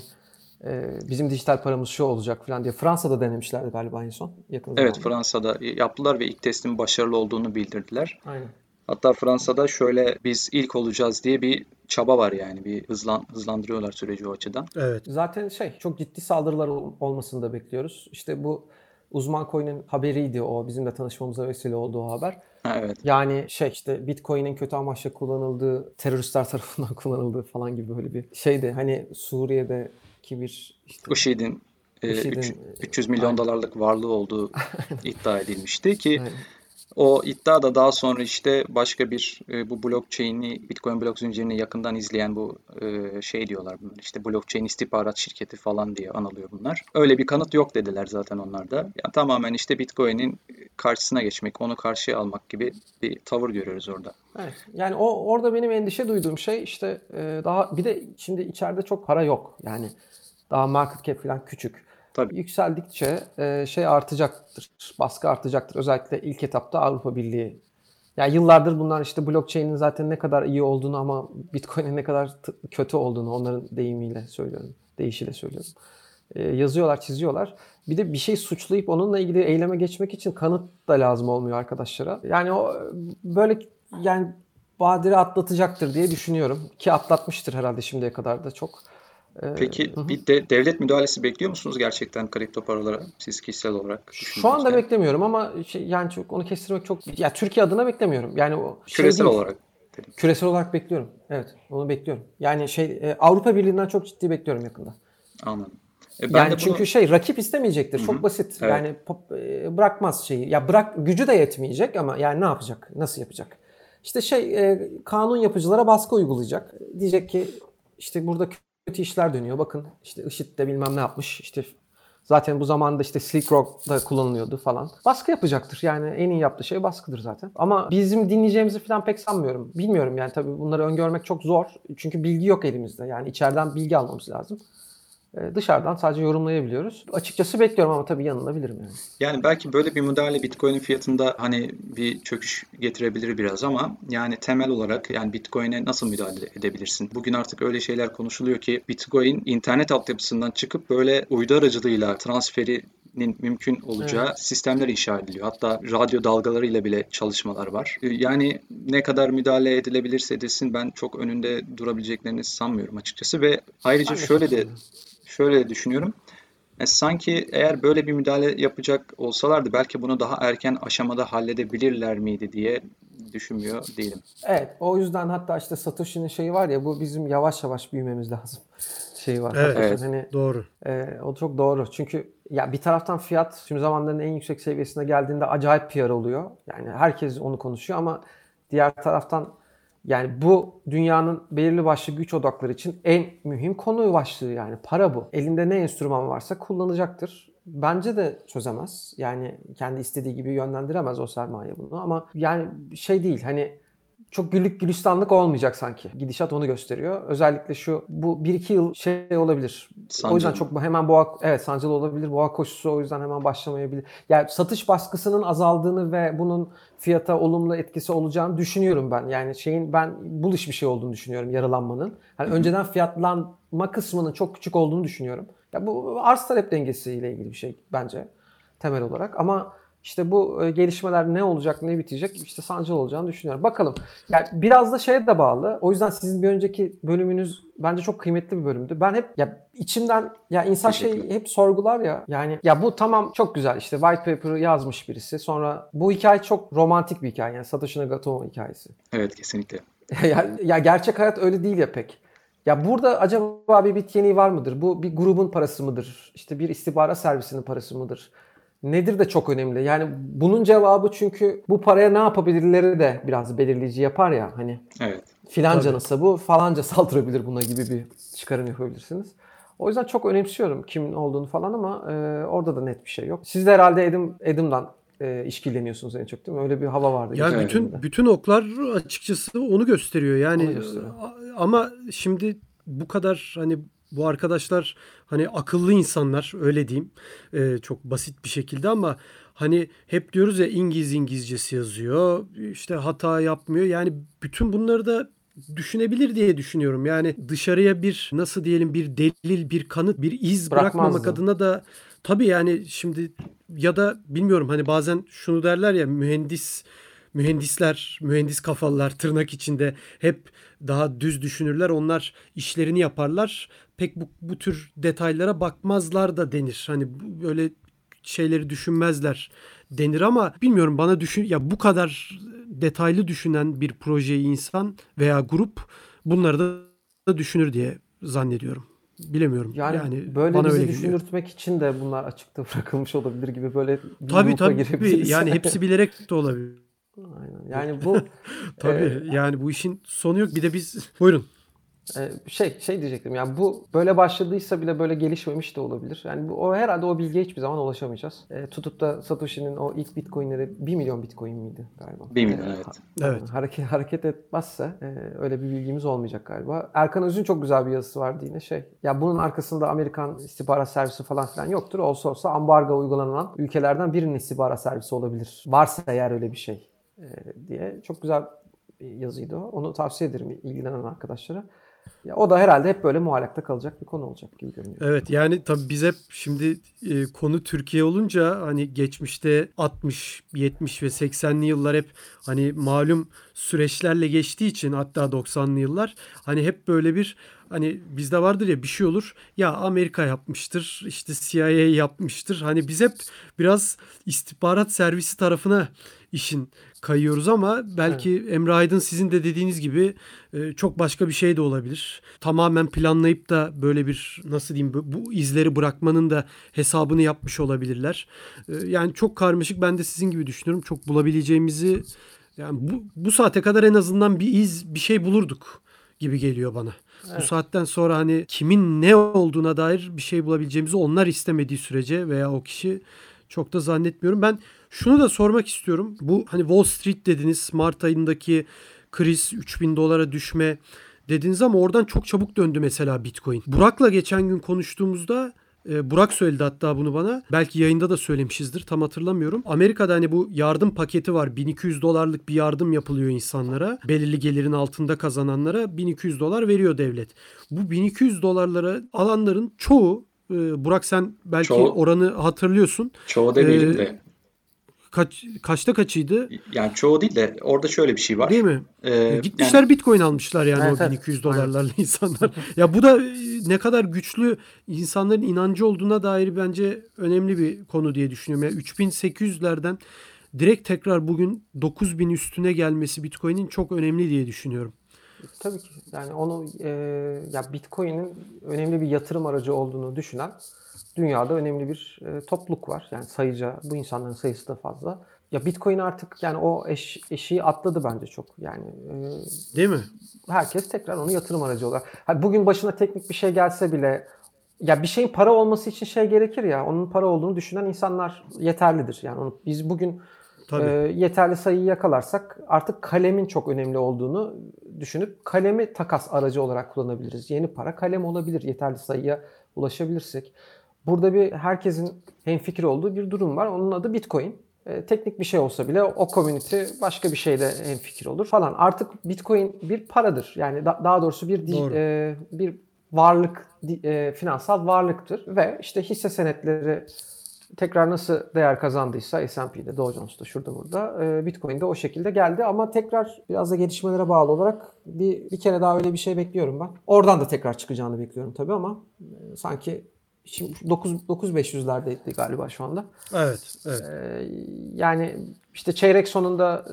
bizim dijital paramız şu olacak falan diye. Fransa'da denemişlerdi galiba en son yakın Evet zamanda. Fransa'da yaptılar ve ilk testin başarılı olduğunu bildirdiler. Aynen. Hatta Fransa'da şöyle biz ilk olacağız diye bir çaba var yani bir hızlan, hızlandırıyorlar süreci o açıdan. Evet. Zaten şey çok ciddi saldırılar ol- olmasını da bekliyoruz. İşte bu uzman coin'in haberiydi o. Bizim de tanışmamıza vesile oldu o haber. Ha, evet. Yani şey işte Bitcoin'in kötü amaçla kullanıldığı, teröristler tarafından *laughs* kullanıldığı falan gibi böyle bir şeydi. Hani Suriye'deki bir işte IŞİD'in e, IŞİD'in, üç- 300 milyon aynen. dolarlık varlığı olduğu *laughs* iddia edilmişti ki Aynen. o iddia da daha sonra işte başka bir e, bu blockchain'i Bitcoin blok zincirini yakından izleyen bu e, şey diyorlar bunlar işte blockchain istihbarat şirketi falan diye anılıyor bunlar. Öyle bir kanıt yok dediler zaten onlar da. Yani tamamen işte Bitcoin'in karşısına geçmek, onu karşıya almak gibi bir tavır görüyoruz orada. Evet. Yani o orada benim endişe duyduğum şey işte e, daha bir de şimdi içeride çok para yok. Yani daha market cap falan küçük. Tabii. Yükseldikçe e, şey artacaktır, baskı artacaktır. Özellikle ilk etapta Avrupa Birliği. Yani yıllardır bunlar işte blockchain'in zaten ne kadar iyi olduğunu ama Bitcoin'in ne kadar kötü olduğunu onların deyimiyle söylüyorum, deyişiyle söylüyorum. E, yazıyorlar, çiziyorlar. Bir de bir şey suçlayıp onunla ilgili eyleme geçmek için kanıt da lazım olmuyor arkadaşlara. Yani o böyle yani badire atlatacaktır diye düşünüyorum. Ki atlatmıştır herhalde şimdiye kadar da çok. E, Peki hı hı. bir de devlet müdahalesi bekliyor musunuz gerçekten kripto paralara siz kişisel olarak Şu anda düşündüğünüzde? beklemiyorum ama şey, yani çok onu kestirmek çok ya Türkiye adına beklemiyorum. Yani o şey Küresel değil. olarak dedim. Küresel olarak bekliyorum. Evet, onu bekliyorum. Yani şey e, Avrupa Birliği'nden çok ciddi bekliyorum yakında. Anladım. E, ben yani bunu çünkü şey rakip istemeyecektir. Çok basit. Evet. Yani e, bırakmaz şeyi. Ya bırak gücü de yetmeyecek ama yani ne yapacak? Nasıl yapacak? İşte şey e, kanun yapıcılara baskı uygulayacak. Diyecek ki işte burada kötü işler dönüyor. Bakın işte IŞİD de bilmem ne yapmış. İşte zaten bu zamanda işte Silk Road'da kullanılıyordu falan. Baskı yapacaktır. Yani en iyi yaptığı şey baskıdır zaten. Ama bizim dinleyeceğimizi falan pek sanmıyorum. Bilmiyorum yani tabii bunları öngörmek çok zor. Çünkü bilgi yok elimizde. Yani içeriden bilgi almamız lazım. Ee, Dışarıdan sadece yorumlayabiliyoruz. Açıkçası bekliyorum ama tabii yanılabilirim yani. Yani belki böyle bir müdahale Bitcoin'in fiyatında hani bir çöküş getirebilir biraz ama yani temel olarak yani Bitcoin'e nasıl müdahale edebilirsin? Bugün artık öyle şeyler konuşuluyor ki Bitcoin internet altyapısından çıkıp böyle uydu aracılığıyla transferinin mümkün olacağı sistemler inşa ediliyor. Hatta radyo dalgalarıyla bile çalışmalar var. Ee, Yani ne kadar müdahale edilebilirse edilsin ben çok önünde durabileceklerini sanmıyorum açıkçası ve ayrıca de şöyle de. Şöyle düşünüyorum. E, sanki eğer böyle bir müdahale yapacak olsalardı belki bunu daha erken aşamada halledebilirler miydi diye düşünmüyor değilim. Evet o yüzden hatta işte Satoshi'nin şeyi var ya bu bizim yavaş yavaş büyümemiz lazım. *laughs* Şeyi var. Evet. Evet. Hani Doğru. Ee, o çok doğru. Çünkü ya bir taraftan fiyat tüm zamanların en yüksek seviyesine geldiğinde acayip PR oluyor. Yani herkes onu konuşuyor ama diğer taraftan yani bu dünyanın belirli başlı güç odakları için en mühim konu başlığı yani para bu. Elinde ne enstrüman varsa kullanacaktır. Bence de çözemez. Yani kendi istediği gibi yönlendiremez o sermaye bunu ama yani şey değil hani çok güllük gülistanlık olmayacak sanki. Gidişat onu gösteriyor. Özellikle şu bu 1-2 yıl şey olabilir. O yüzden Sancılı. çok hemen boğa evet sancılı olabilir. Boğa koşusu o yüzden hemen başlamayabilir. Yani satış baskısının azaldığını ve bunun fiyata olumlu etkisi olacağını düşünüyorum ben. Yani şeyin ben bullish bir şey olduğunu düşünüyorum yaralanmanın. Hani önceden fiyatlanma kısmının çok küçük olduğunu düşünüyorum. Ya bu arz talep dengesiyle ilgili bir şey bence temel olarak ama işte bu e, gelişmeler ne olacak, ne bitecek işte sancılı olacağını düşünüyorum. Bakalım. Yani biraz da şeye de bağlı. O yüzden sizin bir önceki bölümünüz bence çok kıymetli bir bölümdü. Ben hep ya içimden ya insan şey hep sorgular ya. Yani ya bu tamam çok güzel işte white paper'ı yazmış birisi. Sonra bu hikaye çok romantik bir hikaye. Yani Satoshi Nakamoto hikayesi. Evet kesinlikle. *laughs* ya, ya gerçek hayat öyle değil ya pek. Ya burada acaba bir bit yeniği var mıdır? Bu bir grubun parası mıdır? İşte bir istihbarat servisinin parası mıdır? Nedir de çok önemli. Yani bunun cevabı çünkü bu paraya ne yapabilirleri de biraz belirleyici yapar ya. Hani Evet. filanca Tabii. nasıl bu falanca *laughs* saldırabilir buna gibi bir çıkarım yapabilirsiniz. O yüzden çok önemsiyorum kimin olduğunu falan ama e, orada da net bir şey yok. Siz de herhalde Edim, Edim'den e, işkilleniyorsunuz en çok değil mi? Öyle bir hava vardı. Ya bütün bölümde. bütün oklar açıkçası onu gösteriyor. Yani Onu gösteriyor. ama şimdi bu kadar hani bu arkadaşlar hani akıllı insanlar öyle diyeyim. Ee, çok basit bir şekilde ama hani hep diyoruz ya İngiliz İngilizcesi yazıyor. işte hata yapmıyor. Yani bütün bunları da düşünebiler diye düşünüyorum. Yani dışarıya bir nasıl diyelim bir delil, bir kanıt, bir iz bırakmamak adına da tabii yani şimdi ya da bilmiyorum hani bazen şunu derler ya mühendis mühendisler, mühendis kafalılar tırnak içinde hep daha düz düşünürler. Onlar işlerini yaparlar. Pek bu, bu tür detaylara bakmazlar da denir. Hani böyle şeyleri düşünmezler denir ama bilmiyorum bana düşün ya bu kadar detaylı düşünen bir projeyi insan veya grup bunları da, düşünür diye zannediyorum. Bilemiyorum. Yani, Yani, böyle bana bizi öyle geliyor. düşündürtmek için de bunlar açıkta bırakılmış olabilir gibi böyle bir Tabii tabii. girebiliriz. Yani hepsi *laughs* bilerek de olabilir. Aynen. *laughs* Yani bu Tabii. Ee, yani bu işin sonu yok. Bir de biz buyurun. Ee, şey şey diyecektim yani bu böyle başladıysa bile böyle gelişmemiş de olabilir. Yani bu, o herhalde o bilgiye hiçbir zaman ulaşamayacağız. Ee, tutup da Satoshi'nin o ilk Bitcoin'leri 1 milyon Bitcoin miydi galiba? 1 milyon evet. Evet. Hareket hareket etmezse e, öyle bir bilgimiz olmayacak galiba. Erkan Öz'ün çok güzel bir yazısı vardı yine şey. Ya bunun arkasında Amerikan istihbarat servisi falan filan yoktur. Olsa olsa ambargo uygulanan ülkelerden birinin istihbarat servisi olabilir. Varsa eğer öyle bir şey e, diye çok güzel yazıydı o. Onu tavsiye ederim ilgilenen arkadaşlara. Ya o da herhalde hep böyle muallakta kalacak bir konu olacak gibi görünüyor. Evet yani tabii biz hep şimdi e, konu Türkiye olunca hani geçmişte 60, 70 ve 80'li yıllar hep hani malum süreçlerle geçtiği için hatta 90'lı yıllar hani hep böyle bir hani bizde vardır ya bir şey olur ya Amerika yapmıştır işte CIA yapmıştır hani biz hep biraz istihbarat servisi tarafına işin kayıyoruz ama belki evet. Emre Aydın sizin de dediğiniz gibi e, çok başka bir şey de olabilir. Tamamen planlayıp da böyle bir nasıl diyeyim bu, izleri bırakmanın da hesabını yapmış olabilirler. E, yani çok karmaşık ben de sizin gibi düşünüyorum. Çok bulabileceğimizi yani bu, bu saate kadar en azından bir iz bir şey bulurduk gibi geliyor bana. Evet. Bu saatten sonra hani kimin ne olduğuna dair bir şey bulabileceğimizi onlar istemediği sürece veya o kişi çok da zannetmiyorum. Ben şunu da sormak istiyorum. Bu hani Wall Street dediniz Mart ayındaki kriz 3000 dolara düşme dediniz ama oradan çok çabuk döndü mesela Bitcoin. Burak'la geçen gün konuştuğumuzda e, Burak söyledi hatta bunu bana. Belki yayında da söylemişizdir. Tam hatırlamıyorum. Amerika'da hani bu yardım paketi var. 1200 dolarlık bir yardım yapılıyor insanlara. Belirli gelirin altında kazananlara 1200 dolar veriyor devlet. Bu 1200 dolarlara alanların çoğu e, Burak sen belki çoğu, oranı hatırlıyorsun. Çoğu demeyelim ee, de kaç kaçta kaçıydı? Yani çoğu değil de orada şöyle bir şey var. Değil mi? Ee, Gitmişler yani... Bitcoin almışlar yani evet, o 1200 evet. dolarlarla insanlar. *laughs* ya bu da e, ne kadar güçlü insanların inancı olduğuna dair bence önemli bir konu diye düşünüyorum. Yani 3800'lerden direkt tekrar bugün 9000 üstüne gelmesi Bitcoin'in çok önemli diye düşünüyorum. Tabii ki. Yani onu e, ya Bitcoin'in önemli bir yatırım aracı olduğunu düşünen dünyada önemli bir e, topluluk var. Yani sayıca bu insanların sayısı da fazla. Ya Bitcoin artık yani o eş, eşiği atladı bence çok. Yani e, Değil mi? Herkes tekrar onu yatırım aracı olarak. Hani bugün başına teknik bir şey gelse bile ya bir şeyin para olması için şey gerekir ya. Onun para olduğunu düşünen insanlar yeterlidir. Yani onu, biz bugün e, yeterli sayıyı yakalarsak artık kalemin çok önemli olduğunu düşünüp kalemi takas aracı olarak kullanabiliriz. Yeni para kalem olabilir yeterli sayıya ulaşabilirsek. Burada bir herkesin hemfikir olduğu bir durum var. Onun adı Bitcoin. E, teknik bir şey olsa bile o community başka bir şeyde hemfikir olur falan. Artık Bitcoin bir paradır. Yani da, daha doğrusu bir e, bir varlık, e, finansal varlıktır ve işte hisse senetleri tekrar nasıl değer kazandıysa S&P'de, Dow Jones'ta, şurada burada e, Bitcoin de o şekilde geldi ama tekrar biraz da gelişmelere bağlı olarak bir, bir kere daha öyle bir şey bekliyorum ben. Oradan da tekrar çıkacağını bekliyorum tabii ama e, sanki Şimdi 9 9500'lerdeydi galiba şu anda. Evet, evet. Ee, yani işte çeyrek sonunda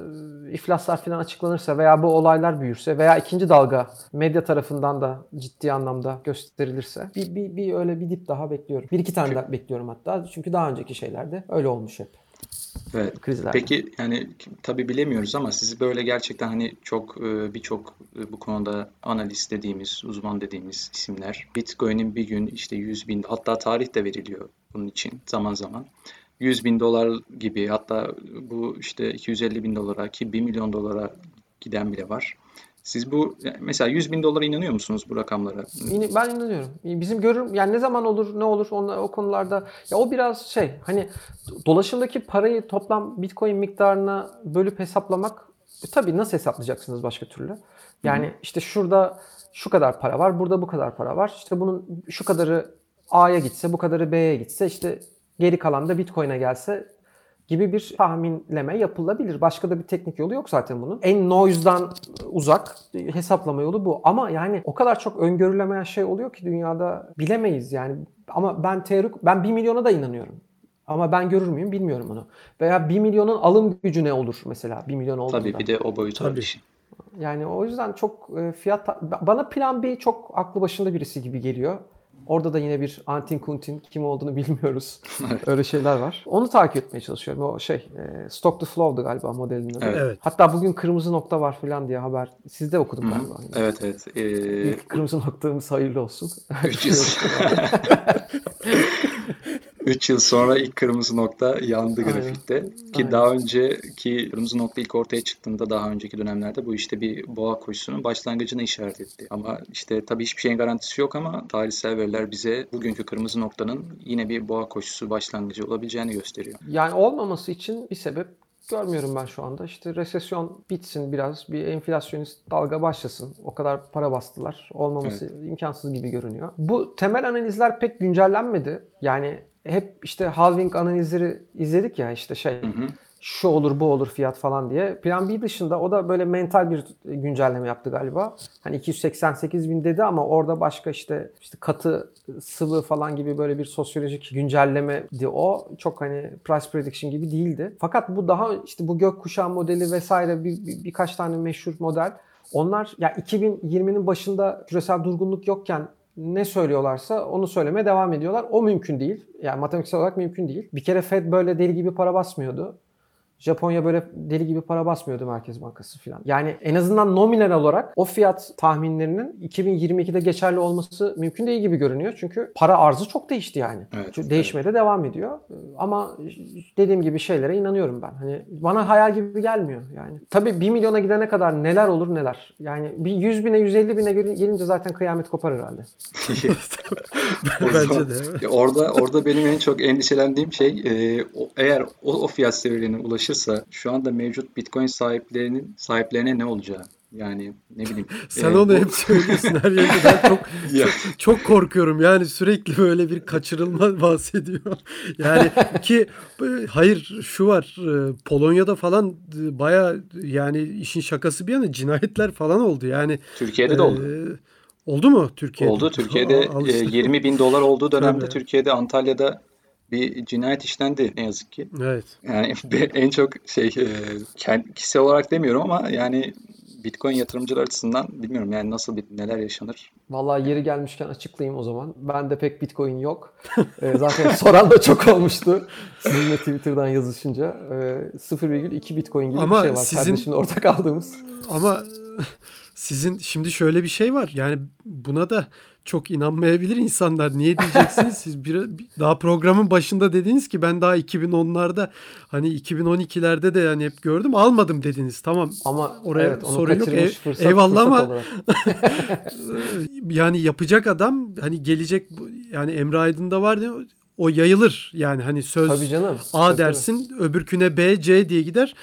e, iflaslar falan açıklanırsa veya bu olaylar büyürse veya ikinci dalga medya tarafından da ciddi anlamda gösterilirse bir, bir, bir öyle bir dip daha bekliyorum. Bir iki tane daha bekliyorum hatta. Çünkü daha önceki şeylerde öyle olmuş hep. Evet. Krizlerde. Peki yani tabii bilemiyoruz ama sizi böyle gerçekten hani çok e, birçok e, bu konuda analist dediğimiz, uzman dediğimiz isimler Bitcoin'in bir gün işte 100 bin hatta tarih de veriliyor bunun için zaman zaman. 100 bin dolar gibi hatta bu işte 250 bin dolara ki 1 milyon dolara giden bile var. Siz bu mesela 100 bin dolara inanıyor musunuz bu rakamlara? Ben inanıyorum. Bizim görür yani ne zaman olur ne olur onlar, o konularda ya o biraz şey hani dolaşımdaki parayı toplam bitcoin miktarına bölüp hesaplamak e, tabii nasıl hesaplayacaksınız başka türlü? Yani Hı-hı. işte şurada şu kadar para var, burada bu kadar para var. İşte bunun şu kadarı A'ya gitse, bu kadarı B'ye gitse işte geri kalan da Bitcoin'e gelse gibi bir tahminleme yapılabilir. Başka da bir teknik yolu yok zaten bunun. En noise'dan uzak hesaplama yolu bu. Ama yani o kadar çok öngörülemeyen şey oluyor ki dünyada bilemeyiz yani. Ama ben teorik ben 1 milyona da inanıyorum. Ama ben görür müyüm bilmiyorum onu. Veya 1 milyonun alım gücü ne olur mesela 1 milyon olduğunda. Tabii bir de o boyut var işin. Yani o yüzden çok e, fiyat bana plan B çok aklı başında birisi gibi geliyor. Orada da yine bir Antin Kuntin kim olduğunu *laughs* bilmiyoruz. Öyle şeyler var. Onu takip etmeye çalışıyorum. O şey e, Stock to Flow'du galiba modelinin adı. Evet. Hatta bugün kırmızı nokta var falan diye haber. Sizde okudum Hı hı. galiba. Evet evet. Ee, İlk kırmızı noktamız hayırlı olsun. 3 yıl *laughs* *laughs* 3 yıl sonra ilk kırmızı nokta yandı Aynen. grafikte. Ki Aynen. daha önceki kırmızı nokta ilk ortaya çıktığında daha önceki dönemlerde bu işte bir boğa koşusunun başlangıcını işaret etti. Ama işte tabii hiçbir şeyin garantisi yok ama tarihsel veriler bize bugünkü kırmızı noktanın yine bir boğa koşusu başlangıcı olabileceğini gösteriyor. Yani olmaması için bir sebep görmüyorum ben şu anda. İşte resesyon bitsin biraz, bir enflasyonist dalga başlasın. O kadar para bastılar. Olmaması imkansız gibi görünüyor. Bu temel analizler pek güncellenmedi. Yani hep işte halving analizleri izledik ya işte şey Hı hı. şu olur bu olur fiyat falan diye. Plan B dışında o da böyle mental bir güncelleme yaptı galiba. Hani 288 bin dedi ama orada başka işte işte katı sıvı falan gibi böyle bir sosyolojik güncellemedi o. Çok hani price prediction gibi değildi. Fakat bu daha işte bu gökkuşağı modeli vesaire bir, bir- birkaç tane meşhur model. Onlar ya 2020'nin başında küresel durgunluk yokken ne söylüyorlarsa onu söylemeye devam ediyorlar. O mümkün değil. Yani matematiksel olarak mümkün değil. Bir kere Fed böyle deli gibi para basmıyordu. Japonya böyle deli gibi para basmıyordu Merkez Bankası falan. Yani en azından nominal olarak o fiyat tahminlerinin 2022'de geçerli olması mümkün değil gibi görünüyor. Çünkü para arzı çok değişti yani. Evet, Çünkü Değişmeye de devam ediyor. Ama dediğim gibi şeylere inanıyorum ben. Hani bana hayal gibi gelmiyor yani. Tabii 1 milyona gidene kadar neler olur neler. Yani bir 100 bine 150 bine gelince zaten kıyamet kopar herhalde. *laughs* Bence de. Orada orada benim en çok endişelendiğim şey e, eğer o, o fiyat seviyelerine ulaşırsa şu anda mevcut Bitcoin sahiplerinin sahiplerine ne olacağı? Yani ne bileyim. *laughs* Sen e, onu bu- hep söylüyorsun her yerde. Ben çok *laughs* Ya, çok korkuyorum. Yani sürekli böyle bir kaçırılma *laughs* bahsediyor. Yani ki e, hayır şu var. e, Polonya'da falan e, baya yani işin şakası bir yana cinayetler falan oldu. Yani Türkiye'de de oldu. e, oldu mu Türkiye'de? Oldu. Türkiye'de Al e, işte. 20 bin dolar olduğu dönemde Tabii. Türkiye'de Antalya'da bir cinayet işlendi ne yazık ki. Evet. Yani *laughs* en çok şey e, kişisel olarak demiyorum ama yani Bitcoin yatırımcılar açısından bilmiyorum yani nasıl bir neler yaşanır. Vallahi yeri gelmişken açıklayayım o zaman. Ben de pek Bitcoin yok. Ee, zaten *laughs* soran da çok olmuştu. Sizinle Twitter'dan yazışınca. Ee, 0,2 Bitcoin gibi Ama bir şey var. sizin- Kardeşimle ortak aldığımız. Ama *laughs* sizin şimdi şöyle bir şey var. Yani buna da çok inanmayabilir insanlar. Niye diyeceksiniz? Siz bir, daha programın başında dediniz ki ben daha 2010'larda hani 2012'lerde de yani hep gördüm almadım dediniz. Tamam. Ama Oraya evet, sorun yok. kaçırmış E- fırsat, eyvallah fırsat ama-. *laughs* Yani yapacak adam hani gelecek yani Emre Aydın'da var ya o yayılır. Yani hani söz Tabii canım. A Tabii, dersin öbürküne B, C diye gider.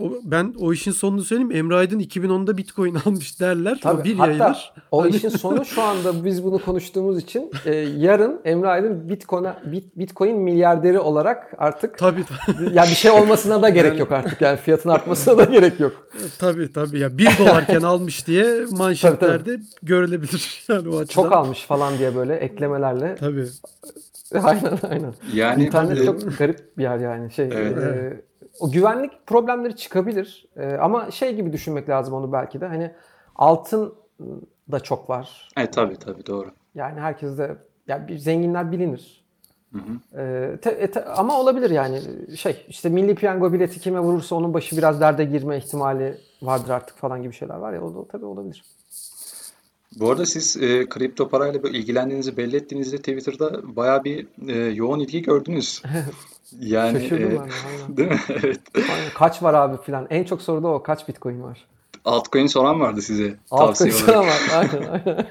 O, ben o işin sonunu söyleyeyim. Emre Aydın 2010'da Bitcoin *laughs* almış derler. Tabii. O bir Hatta yayılır. o Hani- işin sonu şu anda biz bunu konuştuğumuz için e, yarın Emre Aydın Bitcoin'a Bit, Bitcoin milyarderi olarak artık Tabii ya bir şey olmasına da gerek yok artık. Yani fiyatın artmasına da gerek yok. tabii tabii ya 1 dolarken almış diye manşetlerde görülebilir *laughs* yani o açıdan. Çok almış falan diye böyle eklemelerle. Tabii. aynen aynen. Yani İnternet e, çok garip bir yer yani. Şey, Evet. e, o güvenlik problemleri çıkabilir. E, ama şey gibi düşünmek lazım onu belki de. Hani altın da çok var. e, tabii tabii doğru. Yani herkes de yani bir zenginler bilinir. Hı hı. E, te- te- ama olabilir yani şey işte milli piyango bileti kime vurursa onun başı biraz derde girme ihtimali vardır artık falan gibi şeyler var ya o da tabii olabilir. Bu arada siz e, kripto parayla ilgilendiğinizi belli ettiğinizde Twitter'da bayağı bir e, yoğun ilgi gördünüz. *laughs* Yani Şaşırdım e, ben de, değil mi? *laughs* Evet. Kaç var abi filan. En çok soru da o. Kaç bitcoin var? Altcoin soran vardı size Alt tavsiye koysana olarak. var. Aynen aynen.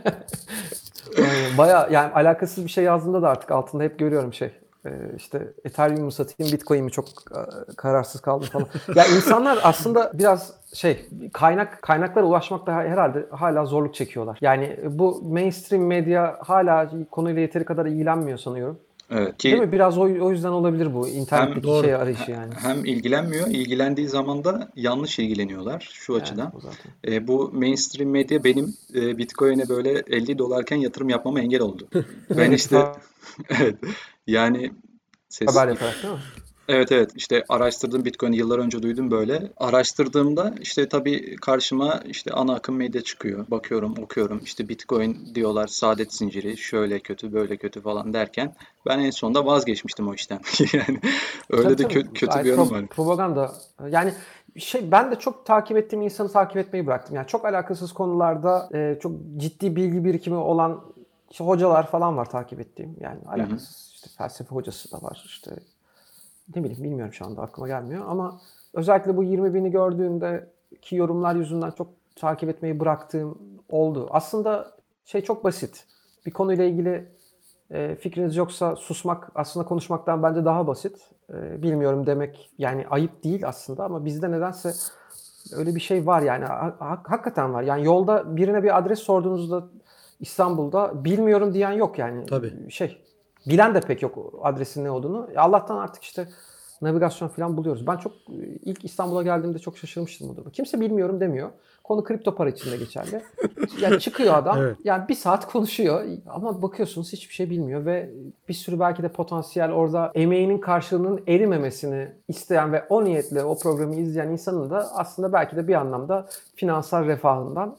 *laughs* Baya yani alakasız bir şey yazdığında da artık altında hep görüyorum şey. e, işte Ethereum mu satayım Bitcoin mi çok e, kararsız kaldım falan. Ya insanlar aslında biraz şey kaynak kaynaklara ulaşmakta herhalde hala zorluk çekiyorlar. Yani bu mainstream medya hala konuyla yeteri kadar ilgilenmiyor sanıyorum. Evet Değil ki mi? Biraz o, o yüzden olabilir bu internetteki doğru. şey arayışı yani. hem ilgilenmiyor, ilgilendiği zaman da yanlış ilgileniyorlar şu Yani açıdan. bu. E, bu mainstream medya benim e, Bitcoin'e böyle 50 dolarken yatırım yapmama engel oldu. *laughs* Ben işte *laughs* evet yani ses Haber yaparak değil mi? Evet evet işte araştırdım Bitcoin yıllar önce duydum böyle. Araştırdığımda işte tabii karşıma işte ana akım medya çıkıyor. Bakıyorum okuyorum işte Bitcoin diyorlar saadet zinciri şöyle kötü böyle kötü falan derken ben en sonunda vazgeçmiştim o işten. *laughs* yani öyle Tabii, de kö- kötü bir yanım pro- var. Propaganda. Yani şey ben de çok takip ettiğim insanı takip etmeyi bıraktım. Yani çok alakasız konularda e, çok ciddi bilgi birikimi olan işte hocalar falan var takip ettiğim. Yani alakasız işte felsefe hocası da var işte ne bileyim bilmiyorum şu anda aklıma gelmiyor ama özellikle bu 20 bini gördüğümde ki yorumlar yüzünden çok takip etmeyi bıraktığım oldu. Aslında şey çok basit. Bir konuyla ilgili e, fikriniz yoksa susmak aslında konuşmaktan bence daha basit. E, bilmiyorum demek yani ayıp değil aslında ama bizde nedense öyle bir şey var yani Ha- ha- hakikaten var. Yani yolda birine bir adres sorduğunuzda İstanbul'da bilmiyorum diyen yok yani. Tabii. Şey bilen de pek yok adresin ne olduğunu. E, Allah'tan artık işte navigasyon falan buluyoruz. Ben çok ilk İstanbul'a geldiğimde çok şaşırmıştım bu duruma. Kimse bilmiyorum demiyor. Konu kripto para içinde geçerli. *laughs* Yani çıkıyor adam. Evet. Yani bir saat konuşuyor ama bakıyorsunuz hiçbir şey bilmiyor ve bir sürü belki de potansiyel orada emeğinin karşılığının erimemesini isteyen ve o niyetle o programı izleyen insanın da aslında belki de bir anlamda finansal refahından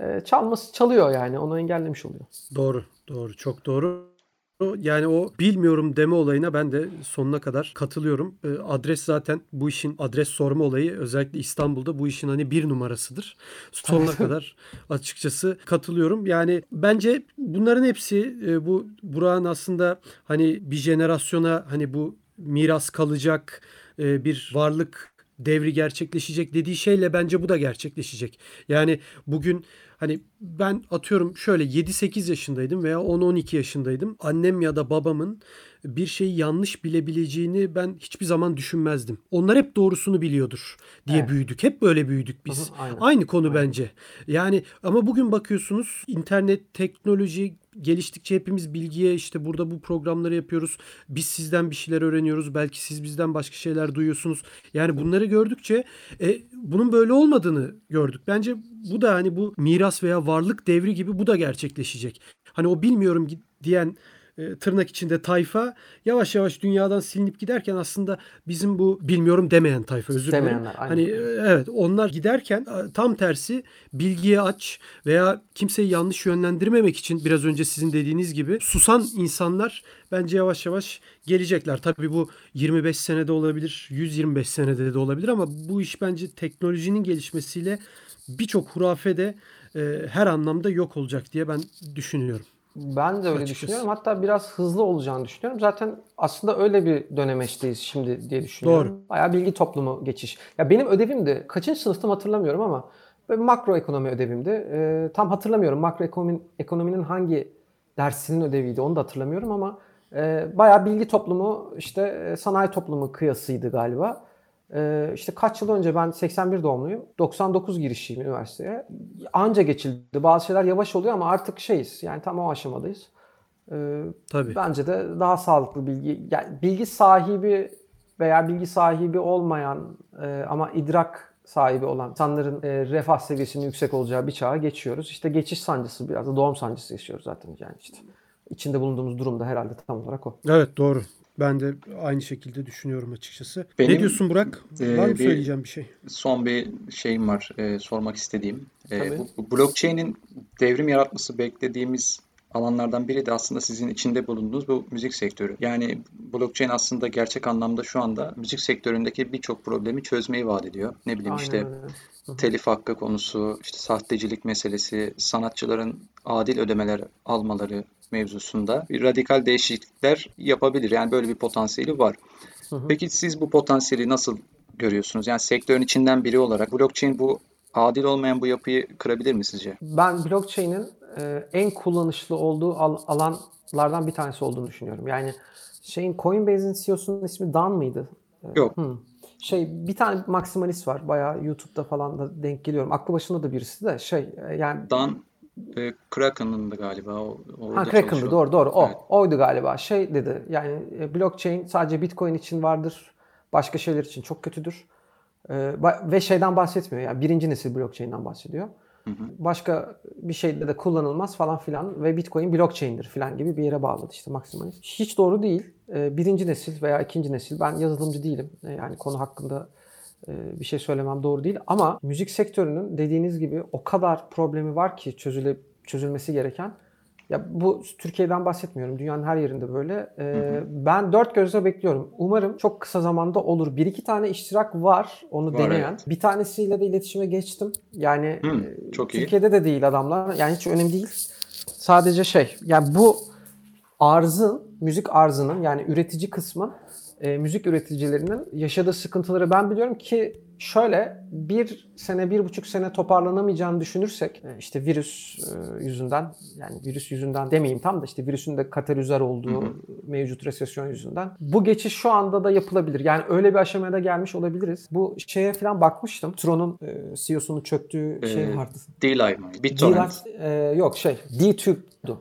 e, çalması çalıyor yani onu engellemiş oluyor. Doğru, doğru, çok doğru. Yani o bilmiyorum deme olayına ben de sonuna kadar katılıyorum. E, adres zaten bu işin adres sorma olayı özellikle İstanbul'da bu işin hani bir numarasıdır. Sonuna kadar açıkçası katılıyorum. Yani bence bunların hepsi e, bu Burak'ın aslında hani bir jenerasyona hani bu miras kalacak e, bir varlık devri gerçekleşecek dediği şeyle bence bu da gerçekleşecek. Yani bugün hani ben atıyorum şöyle 7-8 yaşındaydım veya 10-12 yaşındaydım. Annem ya da babamın bir şeyi yanlış bilebileceğini ben hiçbir zaman düşünmezdim. Onlar hep doğrusunu biliyordur diye Evet. büyüdük. Hep böyle büyüdük biz. Hı, aynen. Aynı konu Aynen. bence. Yani ama bugün bakıyorsunuz internet, teknoloji geliştikçe hepimiz bilgiye işte burada bu programları yapıyoruz. Biz sizden bir şeyler öğreniyoruz. Belki siz bizden başka şeyler duyuyorsunuz. Yani bunları gördükçe e, bunun böyle olmadığını gördük. Bence bu da hani bu miras veya varlık devri gibi bu da gerçekleşecek. Hani o bilmiyorum diyen e, tırnak içinde tayfa yavaş yavaş dünyadan silinip giderken aslında bizim bu bilmiyorum demeyen tayfa özür dilerim. Hani e, evet onlar giderken tam tersi bilgiye aç veya kimseyi yanlış yönlendirmemek için biraz önce sizin dediğiniz gibi susan insanlar bence yavaş yavaş gelecekler. Tabii bu 25 senede olabilir, 125 senede de olabilir ama bu iş bence teknolojinin gelişmesiyle birçok hurafe de e, her anlamda yok olacak diye ben düşünüyorum. Ben de öyle Açıkçası. düşünüyorum. Hatta biraz hızlı olacağını düşünüyorum. Zaten aslında öyle bir dönemeçteyiz şimdi diye düşünüyorum. Doğru. Bayağı bilgi toplumu geçiş. Ya benim ödevim de kaçıncı sınıftım hatırlamıyorum ama makro ekonomi ödevimdi. Ee, tam hatırlamıyorum makro ekonomi, ekonominin hangi dersinin ödeviydi onu da hatırlamıyorum ama e, bayağı bilgi toplumu işte e, sanayi toplumu kıyasıydı galiba. Ee, işte kaç yıl önce ben 81 doğumluyum. 99 girişliyim üniversiteye. Anca geçildi. Bazı şeyler yavaş oluyor ama artık şeyiz. Yani tam o aşamadayız. Ee, Tabii. Bence de daha sağlıklı bilgi, yani bilgi sahibi veya bilgi sahibi olmayan e, ama idrak sahibi olan insanların e, refah seviyesinin yüksek olacağı bir çağa geçiyoruz. İşte geçiş sancısı biraz da doğum sancısı yaşıyoruz zaten yani işte. İçinde bulunduğumuz durumda herhalde tam olarak o. Evet doğru. Ben de aynı şekilde düşünüyorum açıkçası. ne Benim, diyorsun Burak? e, Var mı bir- söyleyeceğim bir şey? Son bir şeyim var e, sormak istediğim. E, Tabii. bu, bu blockchain'in devrim yaratması beklediğimiz alanlardan biri de aslında sizin içinde bulunduğunuz bu müzik sektörü. Yani blockchain aslında gerçek anlamda şu anda müzik sektöründeki birçok problemi çözmeyi vaat ediyor. Ne bileyim Aynen işte öyle. Telif hakkı konusu, işte sahtecilik meselesi, sanatçıların adil ödemeler almaları mevzusunda bir radikal değişiklikler yapabilir. Yani böyle bir potansiyeli var. Peki siz bu potansiyeli nasıl görüyorsunuz? Yani sektörün içinden biri olarak blockchain bu adil olmayan bu yapıyı kırabilir mi sizce? Ben blockchain'in e, en kullanışlı olduğu al- alanlardan bir tanesi olduğunu düşünüyorum. Yani şeyin Coinbase'in CEO'sunun ismi Dan mıydı? Yok. Hı. Şey bir tane maksimalist var. Bayağı YouTube'da falan da denk geliyorum. Aklı başında da birisi de şey e, yani Dan e, Kraken'ın da galiba o, orada Ha Kraken'dı doğru doğru o. Evet. Oydu galiba. Şey dedi yani e, blockchain sadece Bitcoin için vardır. Başka şeyler için çok kötüdür. E, ve şeyden bahsetmiyor. Yani birinci nesil blockchain'den bahsediyor. Başka bir şeyde de kullanılmaz falan filan ve Bitcoin blockchain'dir filan gibi bir yere bağladı işte maksimalist. Hiç doğru değil. Ee, birinci nesil veya ikinci nesil ben yazılımcı değilim. Ee, yani konu hakkında e, bir şey söylemem doğru değil ama müzik sektörünün dediğiniz gibi o kadar problemi var ki çözüle çözülmesi gereken. Ya bu Türkiye'den bahsetmiyorum. Dünyanın her yerinde böyle. Ee, hı hı. Ben dört gözle bekliyorum. Umarım çok kısa zamanda olur. Bir iki tane iştirak var onu var, deneyen. Evet. Bir tanesiyle de iletişime geçtim. Yani hı, e, çok Türkiye'de iyi. de değil adamlar. Yani hiç önemli değil. Sadece şey. Yani bu arzın, müzik arzının yani üretici kısmı e, müzik üreticilerinin yaşadığı sıkıntıları ben biliyorum ki şöyle bir sene, bir buçuk sene toparlanamayacağını düşünürsek e, işte virüs e, yüzünden yani virüs yüzünden demeyeyim tam da işte virüsün de katalizör olduğu hı hı. mevcut resesyon yüzünden bu geçiş şu anda da yapılabilir. Yani öyle bir aşamaya da gelmiş olabiliriz. Bu şeye falan bakmıştım. Tron'un e, CEO'sunun çöktüğü ee, şey vardı. D-Live mı? BitTorrent. E, yok şey D-Tube'du.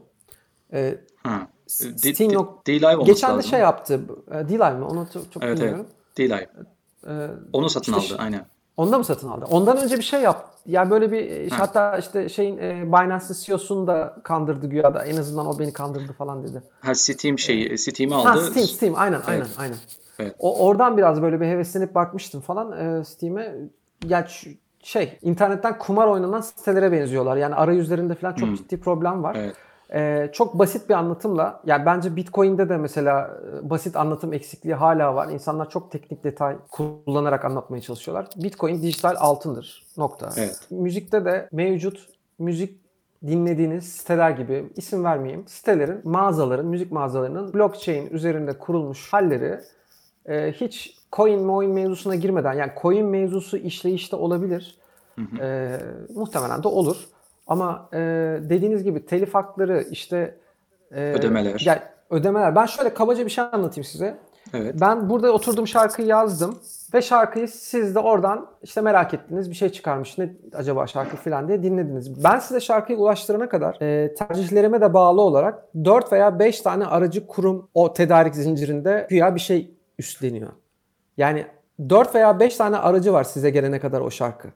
E, Hı. Steam yok. D-Live Geçen de şey yaptı. E, D-Live mi? Onu çok, çok evet, bilmiyorum. Evet. D-Live. Ee, Onu satın işte, aldı aynen. Onda mı satın aldı? Ondan önce bir şey yap. Yani böyle bir ha. hatta işte şeyin e, Binance'ın CEO'sunu da kandırdı güya da en azından o beni kandırdı falan dedi. Ha Steam şeyi ee, Steam'i aldı. Ha Steam Steam aynen evet. aynen aynen. Evet. O oradan biraz böyle bir heveslenip bakmıştım falan e, Steam'e. Ya şey internetten kumar oynanan sitelere benziyorlar. Yani arayüzlerinde falan çok hmm. ciddi problem var. Evet. Ee, çok basit bir anlatımla, yani bence Bitcoin'de de mesela e, basit anlatım eksikliği hala var. İnsanlar çok teknik detay kullanarak anlatmaya çalışıyorlar. Bitcoin dijital altındır. Nokta. Evet. Müzikte de mevcut müzik dinlediğiniz siteler gibi isim vermeyeyim. Sitelerin, mağazaların, müzik mağazalarının blockchain üzerinde kurulmuş halleri e, hiç coin moin mevzusuna girmeden yani coin mevzusu işleyişte olabilir. Hı hı. E, muhtemelen de olur. Ama e, dediğiniz gibi telif hakları işte e, ödemeler. Yani ödemeler. Ben şöyle kabaca bir şey anlatayım size. Evet. Ben burada oturdum şarkıyı yazdım ve şarkıyı siz de oradan işte merak ettiniz bir şey çıkarmış ne acaba şarkı falan diye dinlediniz. Ben size şarkıyı ulaştırana kadar e, tercihlerime de bağlı olarak 4 veya 5 tane aracı kurum o tedarik zincirinde güya bir şey üstleniyor. Yani 4 veya 5 tane aracı var size gelene kadar o şarkı.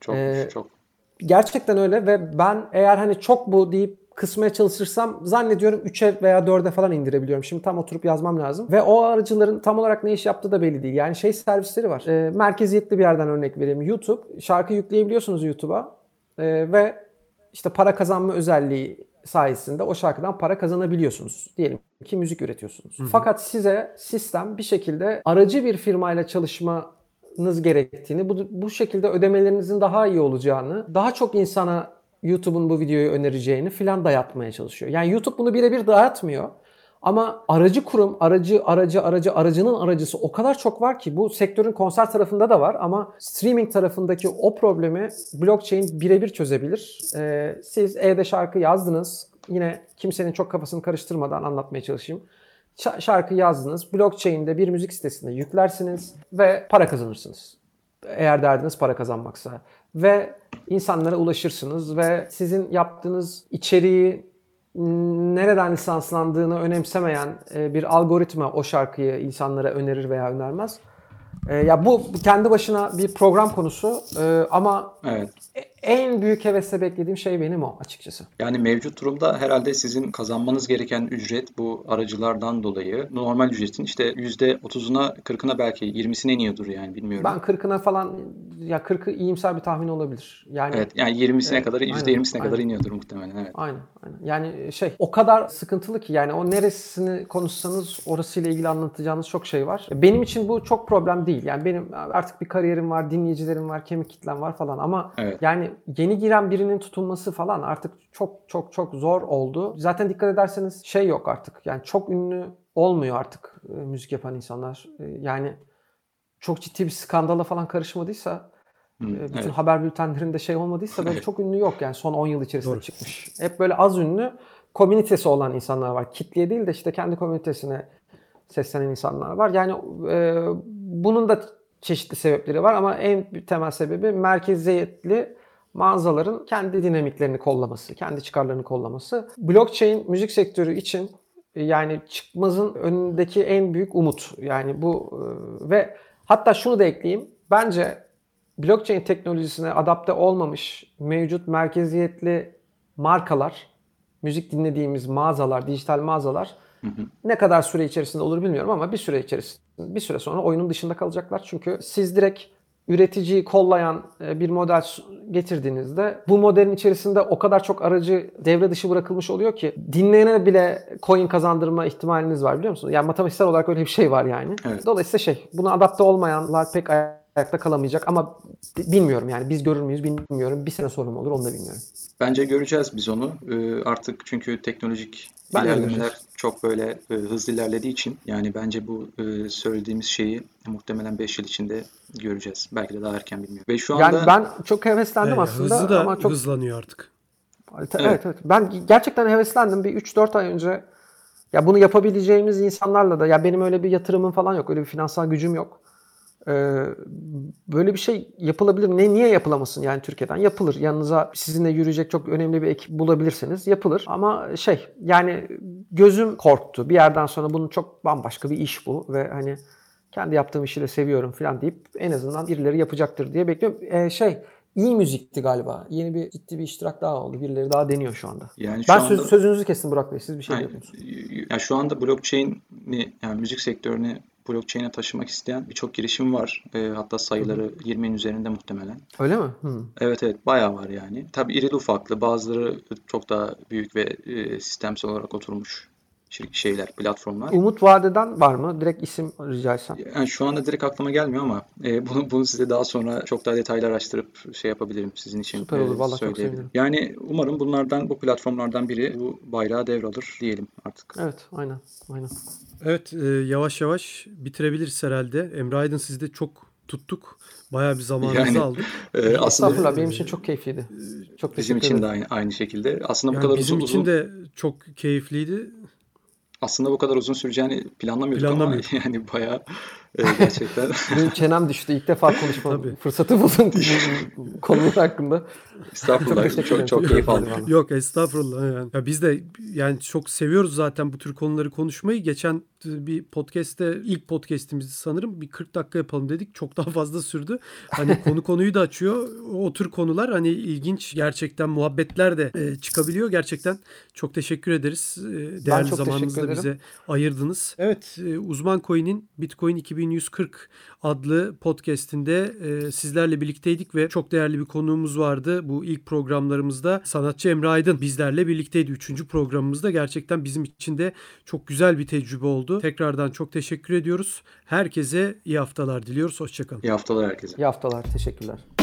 Çok ee, çok Gerçekten öyle ve ben eğer hani çok bu deyip kısmaya çalışırsam zannediyorum 3'e veya 4'e falan indirebiliyorum. Şimdi tam oturup yazmam lazım. Ve o aracıların tam olarak ne iş yaptığı da belli değil. Yani şey servisleri var. E, merkeziyetli bir yerden örnek vereyim. YouTube. Şarkı yükleyebiliyorsunuz YouTube'a. E, ve işte para kazanma özelliği sayesinde o şarkıdan para kazanabiliyorsunuz. Diyelim ki müzik üretiyorsunuz. Hı hı. Fakat size sistem bir şekilde aracı bir firmayla çalışma yapmanız gerektiğini, bu, bu şekilde ödemelerinizin daha iyi olacağını, daha çok insana YouTube'un bu videoyu önereceğini filan dayatmaya çalışıyor. Yani YouTube bunu birebir dayatmıyor. Ama aracı kurum, aracı, aracı, aracı, aracının aracısı o kadar çok var ki bu sektörün konser tarafında da var ama streaming tarafındaki o problemi blockchain birebir çözebilir. Ee, siz evde şarkı yazdınız. Yine kimsenin çok kafasını karıştırmadan anlatmaya çalışayım şarkı yazdınız. Blockchain'de bir müzik sitesinde yüklersiniz ve para kazanırsınız. Eğer derdiniz para kazanmaksa. Ve insanlara ulaşırsınız ve sizin yaptığınız içeriği nereden lisanslandığını önemsemeyen e, bir algoritma o şarkıyı insanlara önerir veya önermez. E, ya bu kendi başına bir program konusu e, ama evet en büyük hevesle beklediğim şey benim o açıkçası. Yani mevcut durumda herhalde sizin kazanmanız gereken ücret bu aracılardan dolayı normal ücretin işte %30'una 40'ına belki 20'sine iniyordur yani bilmiyorum. Ben 40'ına falan ya 40'ı iyimser bir tahmin olabilir. Yani Evet yani 20'sine evet, kadar %20'sine kadar iniyordur muhtemelen evet. Aynen, aynen. Yani şey o kadar sıkıntılı ki yani o neresini konuşsanız orasıyla ilgili anlatacağınız çok şey var. Benim için bu çok problem değil. Yani benim artık bir kariyerim var, dinleyicilerim var, kemik kitlem var falan ama evet. yani yeni giren birinin tutulması falan artık çok çok çok zor oldu. Zaten dikkat ederseniz şey yok artık. Yani çok ünlü olmuyor artık e, müzik yapan insanlar. E, yani çok ciddi bir skandala falan karışmadıysa Hmm, bütün evet. haber bültenlerinde şey olmadıysa böyle çok ünlü yok yani son 10 yıl içerisinde Doğru. çıkmış. Hep böyle az ünlü komünitesi olan insanlar var. Kitleye değil de işte kendi komünitesine seslenen insanlar var. Yani e, bunun da çeşitli sebepleri var ama en temel sebebi merkeziyetli mağazaların kendi dinamiklerini kollaması, kendi çıkarlarını kollaması. Blockchain müzik sektörü için e, yani çıkmazın önündeki en büyük umut. Yani bu e, ve hatta şunu da ekleyeyim. Bence blockchain teknolojisine adapte olmamış mevcut merkeziyetli markalar, müzik dinlediğimiz mağazalar, dijital mağazalar ne kadar süre içerisinde olur bilmiyorum ama bir süre içerisinde bir süre sonra oyunun dışında kalacaklar. Çünkü siz direkt üreticiyi kollayan e, bir model getirdiğinizde bu modelin içerisinde o kadar çok aracı devre dışı bırakılmış oluyor ki dinleyene bile coin kazandırma ihtimaliniz var biliyor musunuz? Yani matematiksel olarak öyle bir şey var yani. Evet. Dolayısıyla şey buna adapte olmayanlar pek ayakta kalamayacak ama bi- bilmiyorum yani biz görür müyüz bilmiyorum. Bir sene sonra mı olur onu da bilmiyorum. Bence göreceğiz biz onu. Ee, artık çünkü teknolojik de ilerlemeler. Çok böyle e, hızlı ilerlediği için yani bence bu e, söylediğimiz şeyi muhtemelen 5 yıl içinde göreceğiz. Belki de daha erken bilmiyorum. Ve şu anda Yani ben çok heveslendim Ee, aslında hızlı da ama çok hızlanıyor artık. Evet. evet Ben gerçekten heveslendim. Bir 3-4 ay önce ya bunu yapabileceğimiz insanlarla da ya benim öyle bir yatırımım falan yok. Öyle bir finansal gücüm yok. Ee, böyle bir şey yapılabilir. Ne niye yapılamasın yani Türkiye'den? Yapılır. Yanınıza sizinle yürüyecek çok önemli bir ekip bulabilirsiniz. Yapılır. Ama şey yani gözüm korktu. Bir yerden sonra bunun çok bambaşka bir iş bu ve hani kendi yaptığım işi de seviyorum falan deyip en azından birileri yapacaktır diye bekliyorum. Ee, şey iyi müzikti galiba. Yeni bir ciddi bir iştirak daha oldu. Birileri daha deniyor şu anda. yani şu Ben anda söz, sözünüzü kestim Burak Bey. Siz bir şey Yani, diyordunuz. yani şu anda blockchain'i yani müzik sektörünü blockchain'e taşımak isteyen birçok girişim var. E, hatta sayıları 20'nin üzerinde muhtemelen. Öyle mi? Hı. Evet evet bayağı var yani. Tabii irili ufaklı bazıları çok daha büyük ve e, sistemsel olarak oturmuş şeyler, platformlar. Umut Vade'den var mı? Direkt isim rica etsem. Yani şu anda direkt aklıma gelmiyor ama e, bunu bunu size daha sonra çok daha detaylı araştırıp şey yapabilirim sizin için Süper olur, e, vallahi çok söyleyebilirim. sevinirim. Yani umarım bunlardan bu platformlardan biri bu bayrağı devralır diyelim artık. Evet, aynen. Aynen. Evet e, yavaş yavaş bitirebiliriz herhalde. Emre Aydın sizi de çok tuttuk. Bayağı bir zamanınızı Yani, aldık. E, aslında Estağfurullah benim için çok keyifliydi. Çok bizim için de aynı, aynı şekilde. Aslında bu Yani kadar bizim uzun için uzun de çok keyifliydi. Aslında bu kadar uzun süreceğini planlamıyorduk ama *laughs* yani bayağı e, *laughs* gerçekten Benim çenem düştü. İlk defa konuşma *laughs* fırsatı buldum bu konular hakkında. estağfurullah çok ederim. çok keyif aldım. Yok estağfurullah yani. Ya biz de yani çok seviyoruz zaten bu tür konuları konuşmayı. Geçen bir podcast'te ilk podcast'imizi sanırım bir 40 dakika yapalım dedik. Çok daha fazla sürdü. Hani *laughs* konu konuyu da açıyor. O tür konular hani ilginç gerçekten muhabbetler de e, çıkabiliyor. Gerçekten çok teşekkür ederiz. E, Değerli zamanınızı bize ayırdınız. Evet e, Uzman Coin'in Bitcoin 2140 adlı podcast'inde e, sizlerle birlikteydik ve çok değerli bir konuğumuz vardı. Bu ilk programlarımızda sanatçı Emre Aydın bizlerle birlikteydi. Üçüncü programımızda gerçekten bizim için de çok güzel bir tecrübe oldu. Tekrardan çok teşekkür ediyoruz. Herkese iyi haftalar diliyoruz. Hoşçakalın. İyi haftalar herkese. İyi haftalar. Teşekkürler.